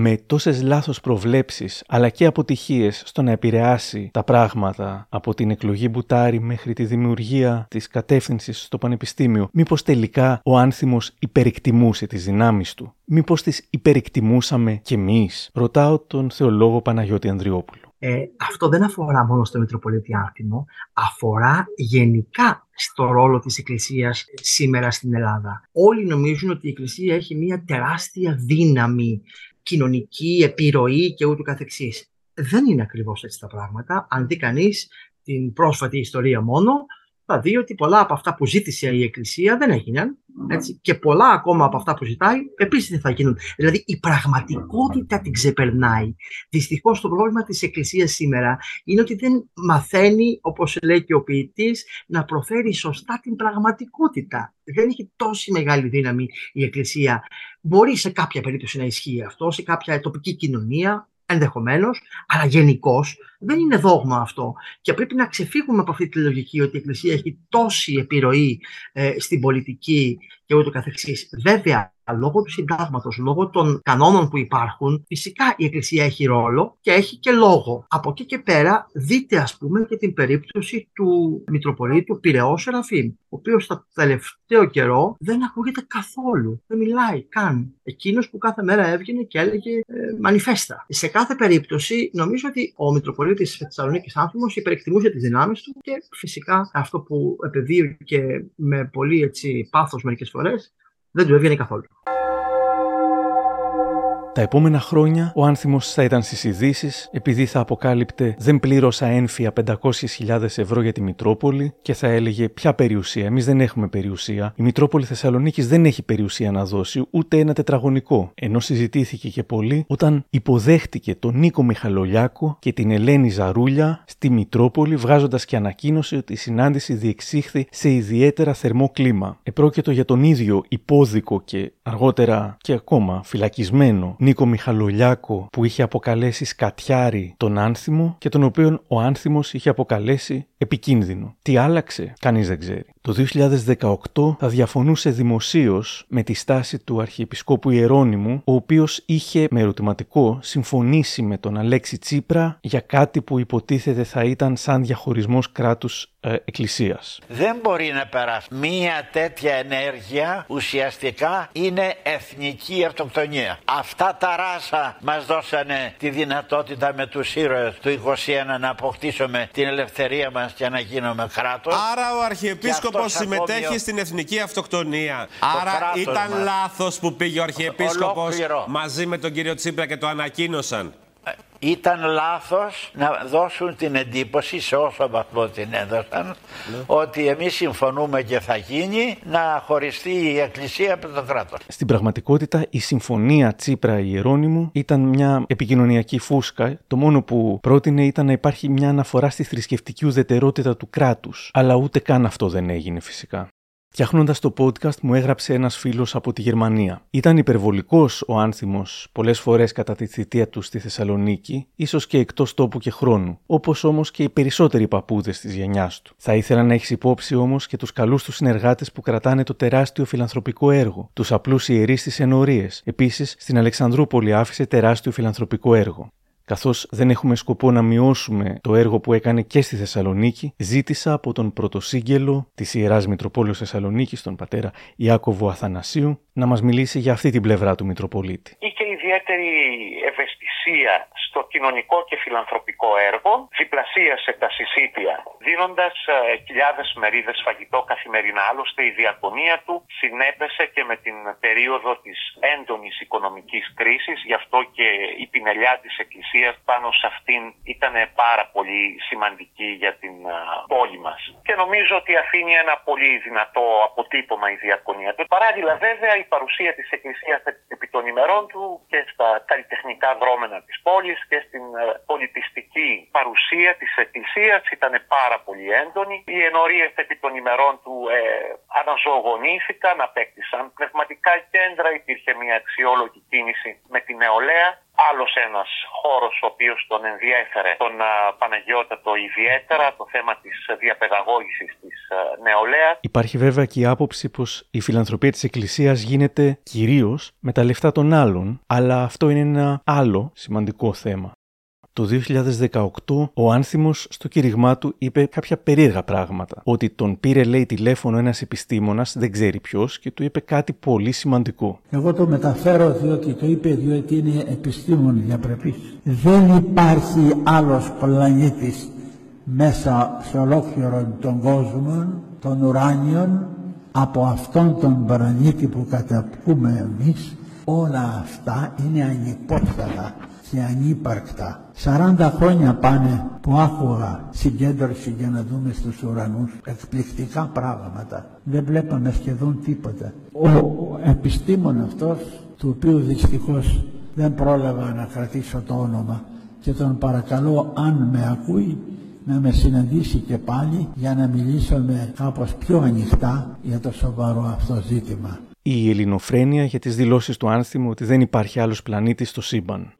με τόσες λάθος προβλέψεις αλλά και αποτυχίες στο να επηρεάσει τα πράγματα από την εκλογή Μπουτάρη μέχρι τη δημιουργία της κατεύθυνσης στο Πανεπιστήμιο, μήπως τελικά ο άνθιμος υπερεκτιμούσε τις δυνάμεις του; Μήπως τις υπερεκτιμούσαμε κι εμείς, ρωτάω τον θεολόγο Παναγιώτη Ανδριόπουλο.
Ε, αυτό δεν αφορά μόνο στο Μητροπολίτη Άνθιμο, αφορά γενικά στο ρόλο της Εκκλησίας σήμερα στην Ελλάδα. Όλοι νομίζουν ότι η Εκκλησία έχει μια τεράστια δύναμη κοινωνική επιρροή και ούτω καθεξής. Δεν είναι ακριβώς έτσι τα πράγματα. Αν δει κανείς την πρόσφατη ιστορία μόνο, θα δει ότι πολλά από αυτά που ζήτησε η Εκκλησία δεν έγιναν. Έτσι, και πολλά ακόμα από αυτά που ζητάει επίσης δεν θα γίνουν. Δηλαδή η πραγματικότητα την ξεπερνάει. Δυστυχώς το πρόβλημα της Εκκλησίας σήμερα είναι ότι δεν μαθαίνει, όπως λέει και ο ποιητής, να προφέρει σωστά την πραγματικότητα. Δεν έχει τόση μεγάλη δύναμη η Εκκλησία. Μπορεί σε κάποια περίπτωση να ισχύει αυτό, σε κάποια τοπική κοινωνία, ενδεχομένως, αλλά γενικώς δεν είναι δόγμα αυτό. Και πρέπει να ξεφύγουμε από αυτή τη λογική ότι η Εκκλησία έχει τόση επιρροή ε, στην πολιτική και ούτω καθεξής. Βέβαια, λόγω του συντάγματος, λόγω των κανόνων που υπάρχουν, φυσικά η Εκκλησία έχει ρόλο και έχει και λόγο. Από εκεί και πέρα, δείτε ας πούμε και την περίπτωση του Μητροπολίτου Πυραιός Σεραφείμ, ο οποίος στο τελευταίο καιρό δεν ακούγεται καθόλου, δεν μιλάει καν. Εκείνος που κάθε μέρα έβγαινε και έλεγε ε, μανιφέστα. Σε κάθε περίπτωση, νομίζω ότι ο Μητροπολίτης Θεσσαλονίκης Άνθιμος υπερεκτιμούσε τις δυνάμεις του και φυσικά αυτό που επεδίωκε με πολύ έτσι, πάθος μερικές φορές δεν του έβγαινε καθόλου.
Τα επόμενα χρόνια ο άνθιμος θα ήταν στις ειδήσεις επειδή θα αποκάλυπτε «Δεν πλήρωσα ένφια 500.000 ευρώ για τη Μητρόπολη» και θα έλεγε «Ποια περιουσία, εμείς δεν έχουμε περιουσία, η Μητρόπολη Θεσσαλονίκης δεν έχει περιουσία να δώσει ούτε ένα τετραγωνικό». Ενώ συζητήθηκε και πολύ όταν υποδέχτηκε τον Νίκο Μιχαλολιάκο και την Ελένη Ζαρούλια στη Μητρόπολη βγάζοντας και ανακοίνωση ότι η συνάντηση διεξήχθη σε ιδιαίτερα θερμό κλίμα. Επρόκειτο για τον ίδιο υπόδικο και αργότερα και ακόμα φυλακισμένο Νίκο Μιχαλολιάκο που είχε αποκαλέσει σκατιάρι τον άνθιμο και τον οποίο ο άνθιμος είχε αποκαλέσει επικίνδυνο. Τι άλλαξε, κανείς δεν ξέρει. Το 2018 θα διαφωνούσε δημοσίως με τη στάση του Αρχιεπισκόπου Ιερώνυμου, ο οποίος είχε με ερωτηματικό συμφωνήσει με τον Αλέξη Τσίπρα για κάτι που υποτίθεται θα ήταν σαν διαχωρισμός κράτους ε, εκκλησίας.
Δεν μπορεί να περάσει. Μία τέτοια ενέργεια ουσιαστικά είναι εθνική αυτοκτονία. Αυτά τα ράσα μας δώσανε τη δυνατότητα με τους ήρωες του 21 να αποκτήσουμε την ελευθερία μας και να γίνουμε κράτος.
Άρα ο
Και
Αρχιεπίσκοπος
αυτός
συμμετέχει
ακόμη ο-
στην εθνική αυτοκτονία. Άρα
κράτος
ήταν
μας.
λάθος που πήγε ο Αρχιεπίσκοπος
Ολόκληρο.
μαζί με τον κύριο Τσίπρα και το ανακοίνωσαν.
Ήταν λάθος να δώσουν την εντύπωση σε όσο βαθμό την έδωσαν ότι εμείς συμφωνούμε και θα γίνει να χωριστεί η Εκκλησία από το κράτος.
Στην πραγματικότητα η συμφωνία Τσίπρα Ιερώνυμου ήταν μια επικοινωνιακή φούσκα. Το μόνο που πρότεινε ήταν να υπάρχει μια αναφορά στη θρησκευτική ουδετερότητα του κράτους. Αλλά ούτε καν αυτό δεν έγινε φυσικά. Φτιάχνοντας το podcast, μου έγραψε ένας φίλος από τη Γερμανία. Ήταν υπερβολικός ο άνθιμος πολλές φορές κατά τη θητεία του στη Θεσσαλονίκη, ίσως και εκτός τόπου και χρόνου, όπως όμως και οι περισσότεροι παππούδες της γενιάς του. Θα ήθελα να έχεις υπόψη όμως και τους καλούς τους συνεργάτες που κρατάνε το τεράστιο φιλανθρωπικό έργο, τους απλούς ιερείς στι ενορίες. Επίσης, στην Αλεξανδρούπολη άφησε τεράστιο φιλανθρωπικό έργο. Καθώς δεν έχουμε σκοπό να μειώσουμε το έργο που έκανε και στη Θεσσαλονίκη, ζήτησα από τον πρωτοσύγγελο της Ιεράς Μητροπόλεως Θεσσαλονίκης, τον πατέρα Ιάκωβο Αθανασίου, να μας μιλήσει για αυτή την πλευρά του Μητροπολίτη.
Είχε ιδιαίτερη ευαισθησία στο κοινωνικό και φιλανθρωπικό έργο, διπλασίασε τα συσίτια, δίνοντας ε, χιλιάδες μερίδες φαγητό καθημερινά. Άλλωστε η διακονία του συνέπεσε και με την περίοδο της έντονης οικονομικής κρίσης, γι' αυτό και η πινελιά της Εκκλησίας πάνω σε αυτήν ήταν πάρα πολύ σημαντική για την ε, πόλη μας. Και νομίζω ότι αφήνει ένα πολύ δυνατό αποτύπωμα η διακονία του. Παράλληλα βέβαια η παρουσία της Εκκλησίας επί των ημερών του και στα καλλιτεχνικά δρόμενα της πόλης και στην ε, πολιτιστική παρουσία της Εκκλησίας ήταν πάρα πολύ έντονη. Οι ενορίες επί των ημερών του ε, αναζωογονήθηκαν, απέκτησαν πνευματικά κέντρα, υπήρχε μια αξιόλογη κίνηση με τη νεολαία. Άλλος ένας χώρος ο οποίος τον ενδιέφερε τον α, Παναγιώτατο ιδιαίτερα, το θέμα της διαπαιδαγώγησης της α, νεολαίας.
Υπάρχει βέβαια και η άποψη πως η φιλανθρωπία της Εκκλησίας γίνεται κυρίως με τα λεφτά των άλλων, αλλά αυτό είναι ένα άλλο σημαντικό θέμα. Το 2018 ο Άνθιμος στο κήρυγμά του είπε κάποια περίεργα πράγματα. Ότι τον πήρε λέει τηλέφωνο ένας επιστήμονας, δεν ξέρει ποιος, και του είπε κάτι πολύ σημαντικό.
Εγώ το μεταφέρω διότι το είπε διότι είναι επιστήμον διαπρεπής. Δεν υπάρχει άλλος πλανήτης μέσα σε ολόκληρο τον κόσμο, των ουράνιων, από αυτόν τον πλανήτη που καταπούμε εμείς, όλα αυτά είναι ανυπόστατα και ανύπαρκτα. 40 χρόνια πάνε που άκουγα συγκέντρωση για να δούμε στους ουρανούς εκπληκτικά πράγματα. Δεν βλέπαμε σχεδόν τίποτα. Ο, ο επιστήμον αυτός, του οποίου δυστυχώς δεν πρόλαβα να κρατήσω το όνομα και τον παρακαλώ αν με ακούει να με συναντήσει και πάλι για να μιλήσουμε κάπως πιο ανοιχτά για το σοβαρό αυτό ζήτημα.
Η ελληνοφρένεια για τις δηλώσεις του Άνθιμου ότι δεν υπάρχει άλλος πλανήτης στο σύμπαν.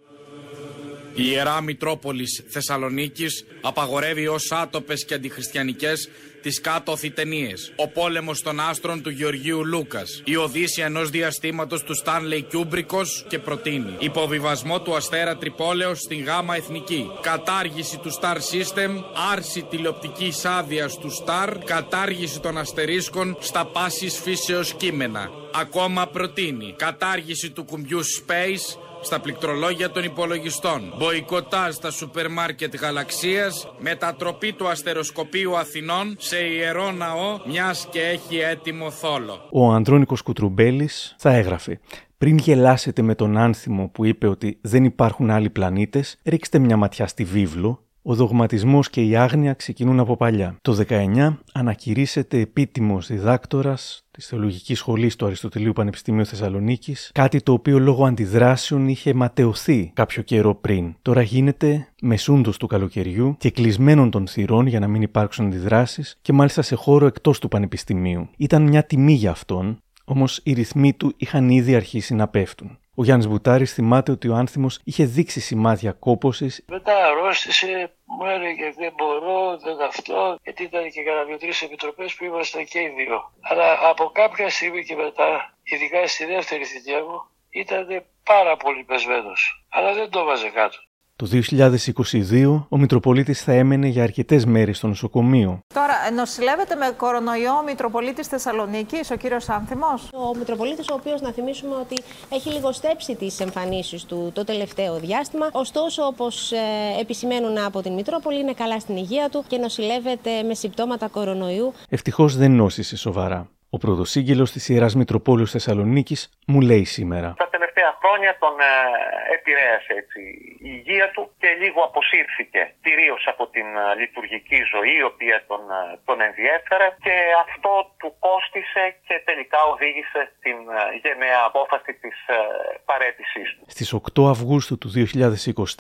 Η Ιερά Μητρόπολης Θεσσαλονίκης απαγορεύει ως άτοπες και αντιχριστιανικές τις κάτω ταινίες. Ο πόλεμος των άστρων του Γεωργίου Λούκας. Η Οδύσσια ενός διαστήματος του Στάνλεϊ Κιούμπρικος και προτείνει. Υποβιβασμό του Αστέρα Τρυπόλεως στην Γάμα Εθνική. Κατάργηση του Star System. Άρση τηλεοπτικής άδειας του Star. Κατάργηση των αστερίσκων στα πάσης φύσεως κείμενα. Ακόμα προτείνει. Κατάργηση του κουμπιού Space στα πληκτρολόγια των υπολογιστών. Μποϊκοτάζ στα σούπερ μάρκετ γαλαξίας. Μετατροπή του αστεροσκοπίου Αθηνών σε ιερό ναό, μιας και έχει έτοιμο θόλο.
Ο Ανδρώνικος Κουτρουμπέλης θα έγραφε Πριν γελάσετε με τον άνθιμο που είπε ότι δεν υπάρχουν άλλοι πλανήτες, ρίξτε μια ματιά στη βίβλο ο δογματισμός και η άγνοια ξεκινούν από παλιά. Το 19 ανακηρύσσεται επίτιμος διδάκτορας της Θεολογικής Σχολής του Αριστοτελείου Πανεπιστημίου Θεσσαλονίκης, κάτι το οποίο λόγω αντιδράσεων είχε ματαιωθεί κάποιο καιρό πριν. Τώρα γίνεται μεσούντος του καλοκαιριού και κλεισμένων των θυρών για να μην υπάρξουν αντιδράσεις και μάλιστα σε χώρο εκτός του Πανεπιστημίου. Ήταν μια τιμή για αυτόν, όμως οι ρυθμοί του είχαν ήδη αρχίσει να πέφτουν. Ο Γιάννης Μπουτάρη θυμάται ότι ο άνθιμος είχε δείξει σημάδια κόπωσης.
Μετά αρρώστησε, μου έλεγε δεν μπορώ, δεν αυτό, γιατί ήταν και κατά δύο-τρει επιτροπές που ήμασταν και οι δύο. Αλλά από κάποια στιγμή και μετά, ειδικά στη δεύτερη θητεία μου, ήταν πάρα πολύ πεσμένος. Αλλά δεν το βάζε κάτω.
Το 2022 ο Μητροπολίτης θα έμενε για αρκετές μέρες στο νοσοκομείο.
Τώρα, νοσηλεύεται με κορονοϊό ο Μητροπολίτης Θεσσαλονίκης, ο κύριος Άνθιμος;
Ο Μητροπολίτης, ο οποίος να θυμίσουμε ότι έχει λιγοστέψει τις εμφανίσεις του το τελευταίο διάστημα. Ωστόσο, όπως ε, επισημαίνουν από την Μητρόπολη, είναι καλά στην υγεία του και νοσηλεύεται με συμπτώματα κορονοϊού.
Ευτυχώς δεν νόσησε σοβαρά. Ο πρωτοσύγγελος της Ιεράς Μητροπόλεως Θεσσαλονίκης μου λέει σήμερα
χρόνια τον ε, επηρέασε έτσι, η υγεία του και λίγο αποσύρθηκε κυρίως από την ε, λειτουργική ζωή η οποία τον, ε, τον ενδιέφερε και αυτό του κόστισε και τελικά οδήγησε στην γενναία απόφαση της παρέτησής του.
Στις 8 Αυγούστου του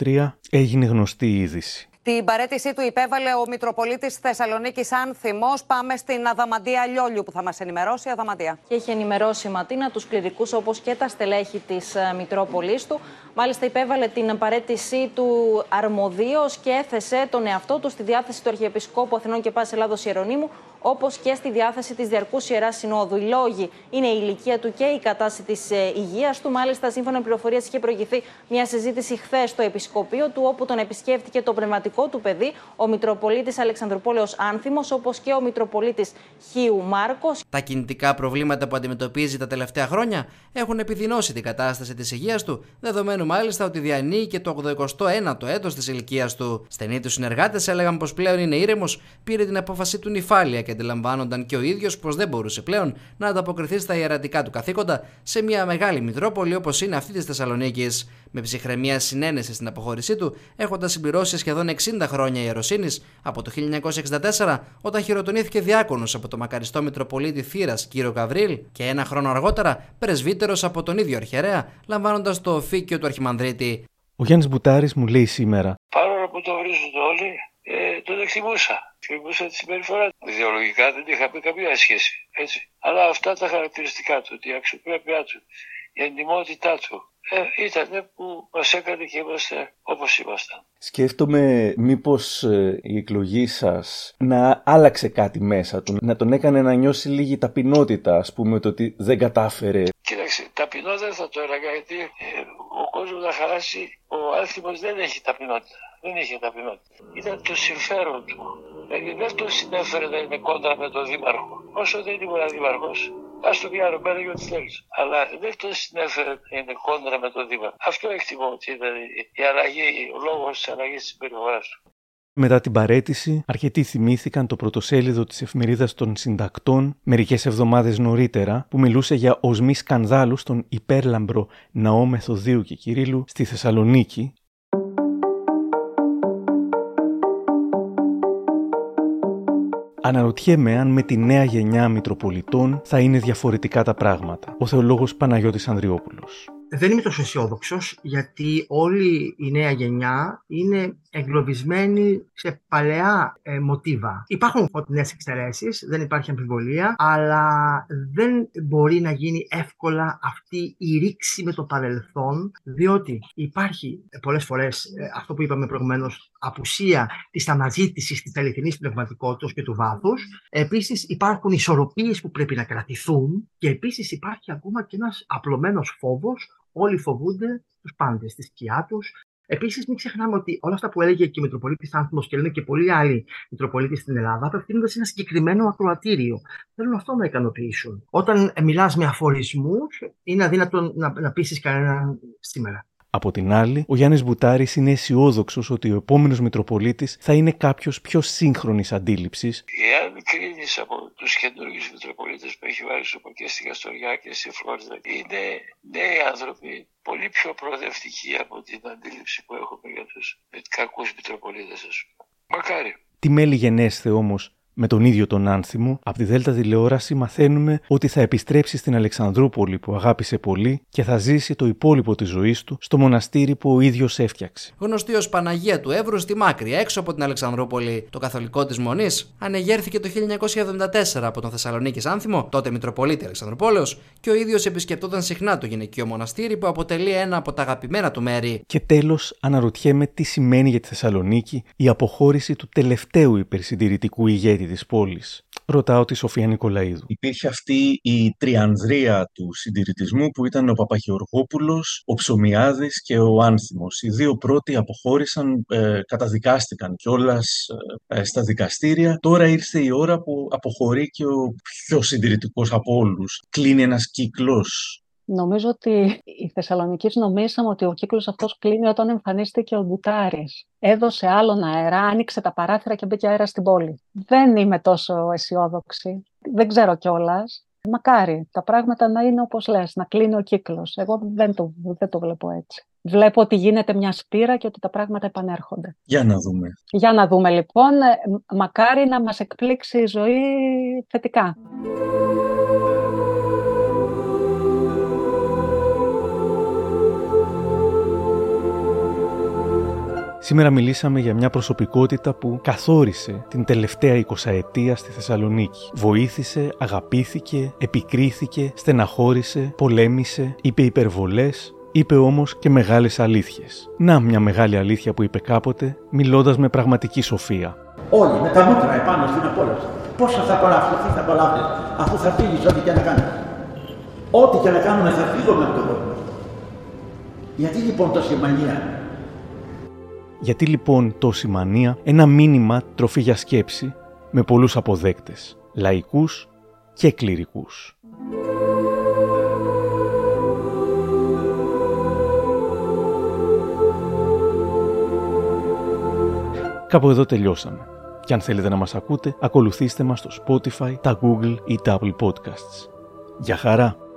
2023 έγινε γνωστή η είδηση.
Την παρέτησή του υπέβαλε ο Μητροπολίτης Θεσσαλονίκης Άνθιμος. Πάμε στην Αδαμαντία Λιόλιου που θα μας ενημερώσει. Αδαμαντία.
Και έχει ενημερώσει η Ματίνα τους κληρικούς όπως και τα στελέχη της ε, Μητρόπολης του. Μάλιστα υπέβαλε την παρέτησή του αρμοδίως και έθεσε τον εαυτό του στη διάθεση του Αρχιεπισκόπου Αθηνών και Πάσης Ελλάδος Ιερονίμου όπως και στη διάθεση της Διαρκούς Ιεράς Συνόδου. Οι λόγοι είναι η ηλικία του και η κατάσταση της ε, υγείας του. Μάλιστα, σύμφωνα με πληροφορίες, είχε προηγηθεί μια συζήτηση χθες στο Επισκοπείο του, όπου τον επισκέφτηκε το πνευματικό του παιδί, ο Μητροπολίτης Αλεξανδροπόλεως Άνθιμος, όπως και ο Μητροπολίτης Χίου Μάρκος.
Τα κινητικά προβλήματα που αντιμετωπίζει τα τελευταία χρόνια έχουν επιδεινώσει την κατάσταση της υγείας του, δεδομένου μάλιστα ότι διανύει και το 81ο έτος της ηλικίας του. Στενοί τους συνεργάτες έλεγαν πως πλέον είναι ήρεμος, πήρε την απόφαση του νυφάλια και αντιλαμβάνονταν και ο ίδιος πως δεν μπορούσε πλέον να ανταποκριθεί στα ιερατικά του καθήκοντα σε μια μεγάλη Μητρόπολη όπως είναι αυτή της Θεσσαλονίκης. Με ψυχραιμία συνένεση στην αποχώρησή του, έχοντας συμπληρώσει σχεδόν 60 χρόνια ιεροσύνης από το 1964, όταν χειροτονήθηκε διάκονος από το μακαριστό Μητροπολίτη Θήρα κύριο Γαβρίλ και ένα χρόνο αργότερα πρεσβύτερος από τον ίδιο αρχαιρέα, λαμβάνοντας το οφίκιο του Αρχιμανδρίτη.
Ο Γιάννης Μπουτάρης μου λέει σήμερα.
Παρόλο που το βρίζουν όλοι, ε, τον εκτιμούσα. Εκτιμούσα τη συμπεριφορά του. Ιδεολογικά δεν είχα πει καμία σχέση. Έτσι. Αλλά αυτά τα χαρακτηριστικά του, η αξιοπρέπειά του, η εντυμότητά του, ε, ήταν που μας έκανε και είμαστε όπως ήμασταν.
Σκέφτομαι μήπως ε, η εκλογή σας να άλλαξε κάτι μέσα του, να τον έκανε να νιώσει λίγη ταπεινότητα, ας πούμε, το ότι δεν κατάφερε.
Κοίταξε, ταπεινότητα θα το έλεγα, γιατί ε, ο κόσμος να χαράσει, ο άλθιμος δεν έχει ταπεινότητα. Δεν είχε ταπεινότητα. Ήταν το συμφέρον του. Δηλαδή δεν το συνέφερε να είναι κόντρα με τον Δήμαρχο. Όσο δεν ήμουν Δήμαρχος, Α το πει άλλο πέρα ό,τι θέλεις. Αλλά δεν το συνέφερε να είναι κόντρα με τον Δήμαρχο. Αυτό εκτιμώ ότι ήταν η αλλαγή, ο λόγος της αλλαγής της συμπεριφοράς του.
Μετά την παρέτηση, αρκετοί θυμήθηκαν το πρωτοσέλιδο της εφημερίδας των συντακτών μερικές εβδομάδες νωρίτερα, που μιλούσε για οσμή σκανδάλου στον υπέρλαμπρο ναό Μεθοδίου και Κυρίλου στη Θεσσαλονίκη, Αναρωτιέμαι αν με τη νέα γενιά Μητροπολιτών θα είναι διαφορετικά τα πράγματα. Ο θεολόγος Παναγιώτης Ανδριόπουλος
δεν είμαι τόσο αισιόδοξος γιατί όλη η νέα γενιά είναι εγκλωβισμένη σε παλαιά ε, μοτίβα. Υπάρχουν φωτεινές εξαιρέσεις, δεν υπάρχει αμφιβολία, αλλά δεν μπορεί να γίνει εύκολα αυτή η ρήξη με το παρελθόν, διότι υπάρχει ε, πολλές φορές ε, αυτό που είπαμε προηγουμένως, απουσία της αναζήτησης της αληθινής πνευματικότητας και του βάθους. Επίσης, υπάρχουν ισορροπίες που πρέπει να κρατηθούν και επίσης υπάρχει ακόμα και ένας απλωμένος φόβος όλοι φοβούνται τους πάντες, τη σκιά τους. Επίσης, μην ξεχνάμε ότι όλα αυτά που έλεγε και ο Μητροπολίτης Άνθιμο και λένε και πολλοί άλλοι Μητροπολίτες στην Ελλάδα απευθύνονται σε ένα συγκεκριμένο ακροατήριο. Θέλουν αυτό να ικανοποιήσουν. Όταν μιλάς με αφορισμούς, είναι αδύνατο να, να πείσει κανέναν σήμερα.
Από την άλλη, ο Γιάννης Μπουτάρης είναι αισιόδοξος ότι ο επόμενος Μητροπολίτης θα είναι κάποιος πιο σύγχρονης αντίληψης.
Εάν κρίνει από τους καινούργιους Μητροπολίτες που έχει βάλει σου και στη Γαστοριά και στη Φλόριδα, είναι νέοι άνθρωποι πολύ πιο προοδευτικοί από την αντίληψη που έχουμε για τους κακούς Μητροπολίτες, ας πούμε. Μακάρι.
Τι μέλη γενέστε όμως με τον ίδιο τον άνθιμο, από τη Δέλτα τηλεόραση μαθαίνουμε ότι θα επιστρέψει στην Αλεξανδρούπολη που αγάπησε πολύ και θα ζήσει το υπόλοιπο της ζωής του στο μοναστήρι που ο ίδιος έφτιαξε.
Γνωστή ως Παναγία του Εύρου στη Μάκρη, έξω από την Αλεξανδρούπολη, το καθολικό της Μονής, ανεγέρθηκε το 1974 από τον Θεσσαλονίκης Άνθιμο, τότε Μητροπολίτη Αλεξανδροπόλεως, και ο ίδιος επισκεπτόταν συχνά το γυναικείο μοναστήρι που αποτελεί ένα από τα αγαπημένα του μέρη.
Και τέλος, αναρωτιέμαι τι σημαίνει για τη Θεσσαλονίκη η αποχώρηση του τελευταίου υπερσυντηρητικού ηγέτη της πόλης. Ρωτάω τη Σοφία Νικολαίδου.
Υπήρχε αυτή η τριανδρία του συντηρητισμού που ήταν ο Παπαγεωργόπουλος, ο Ψωμιάδης και ο Άνθιμος. Οι δύο πρώτοι αποχώρησαν, ε, καταδικάστηκαν κιόλας ε, στα δικαστήρια. Τώρα ήρθε η ώρα που αποχωρεί και ο πιο συντηρητικός από όλους. Κλείνει ένας κύκλος
Νομίζω ότι οι Θεσσαλονίκη νομίσαμε ότι ο κύκλος αυτός κλείνει όταν εμφανίστηκε ο Μπουτάρης. Έδωσε άλλον αέρα, άνοιξε τα παράθυρα και μπήκε αέρα στην πόλη. Δεν είμαι τόσο αισιόδοξη. Δεν ξέρω κιόλας. Μακάρι τα πράγματα να είναι όπως λες, να κλείνει ο κύκλος. Εγώ δεν το, δεν το βλέπω έτσι. Βλέπω ότι γίνεται μια σπήρα και ότι τα πράγματα επανέρχονται.
Για να δούμε.
Για να δούμε λοιπόν. Μακάρι να μας εκπλήξει η ζωή θετικά.
Σήμερα μιλήσαμε για μια προσωπικότητα που καθόρισε την τελευταία 20 ετία στη Θεσσαλονίκη. Βοήθησε, αγαπήθηκε, επικρίθηκε, στεναχώρησε, πολέμησε, είπε υπερβολές, είπε όμως και μεγάλες αλήθειες. Να μια μεγάλη αλήθεια που είπε κάποτε, μιλώντας με πραγματική σοφία.
Όλοι με τα μούτρα επάνω στην απόλαυση. Πόσα θα απολαύσει, τι θα απολαύσει, αφού θα φύγεις ό,τι και να κάνεις. Ό,τι και να κάνουμε θα φύγουμε από τον κόσμο. Γιατί λοιπόν τόση μανία,
γιατί λοιπόν τόση μανία, ένα μήνυμα τροφή για σκέψη με πολλούς αποδέκτες, λαϊκούς και κληρικούς. Κάπου εδώ τελειώσαμε. Και αν θέλετε να μας ακούτε, ακολουθήστε μας στο Spotify, τα Google ή τα Apple Podcasts. Για χαρά!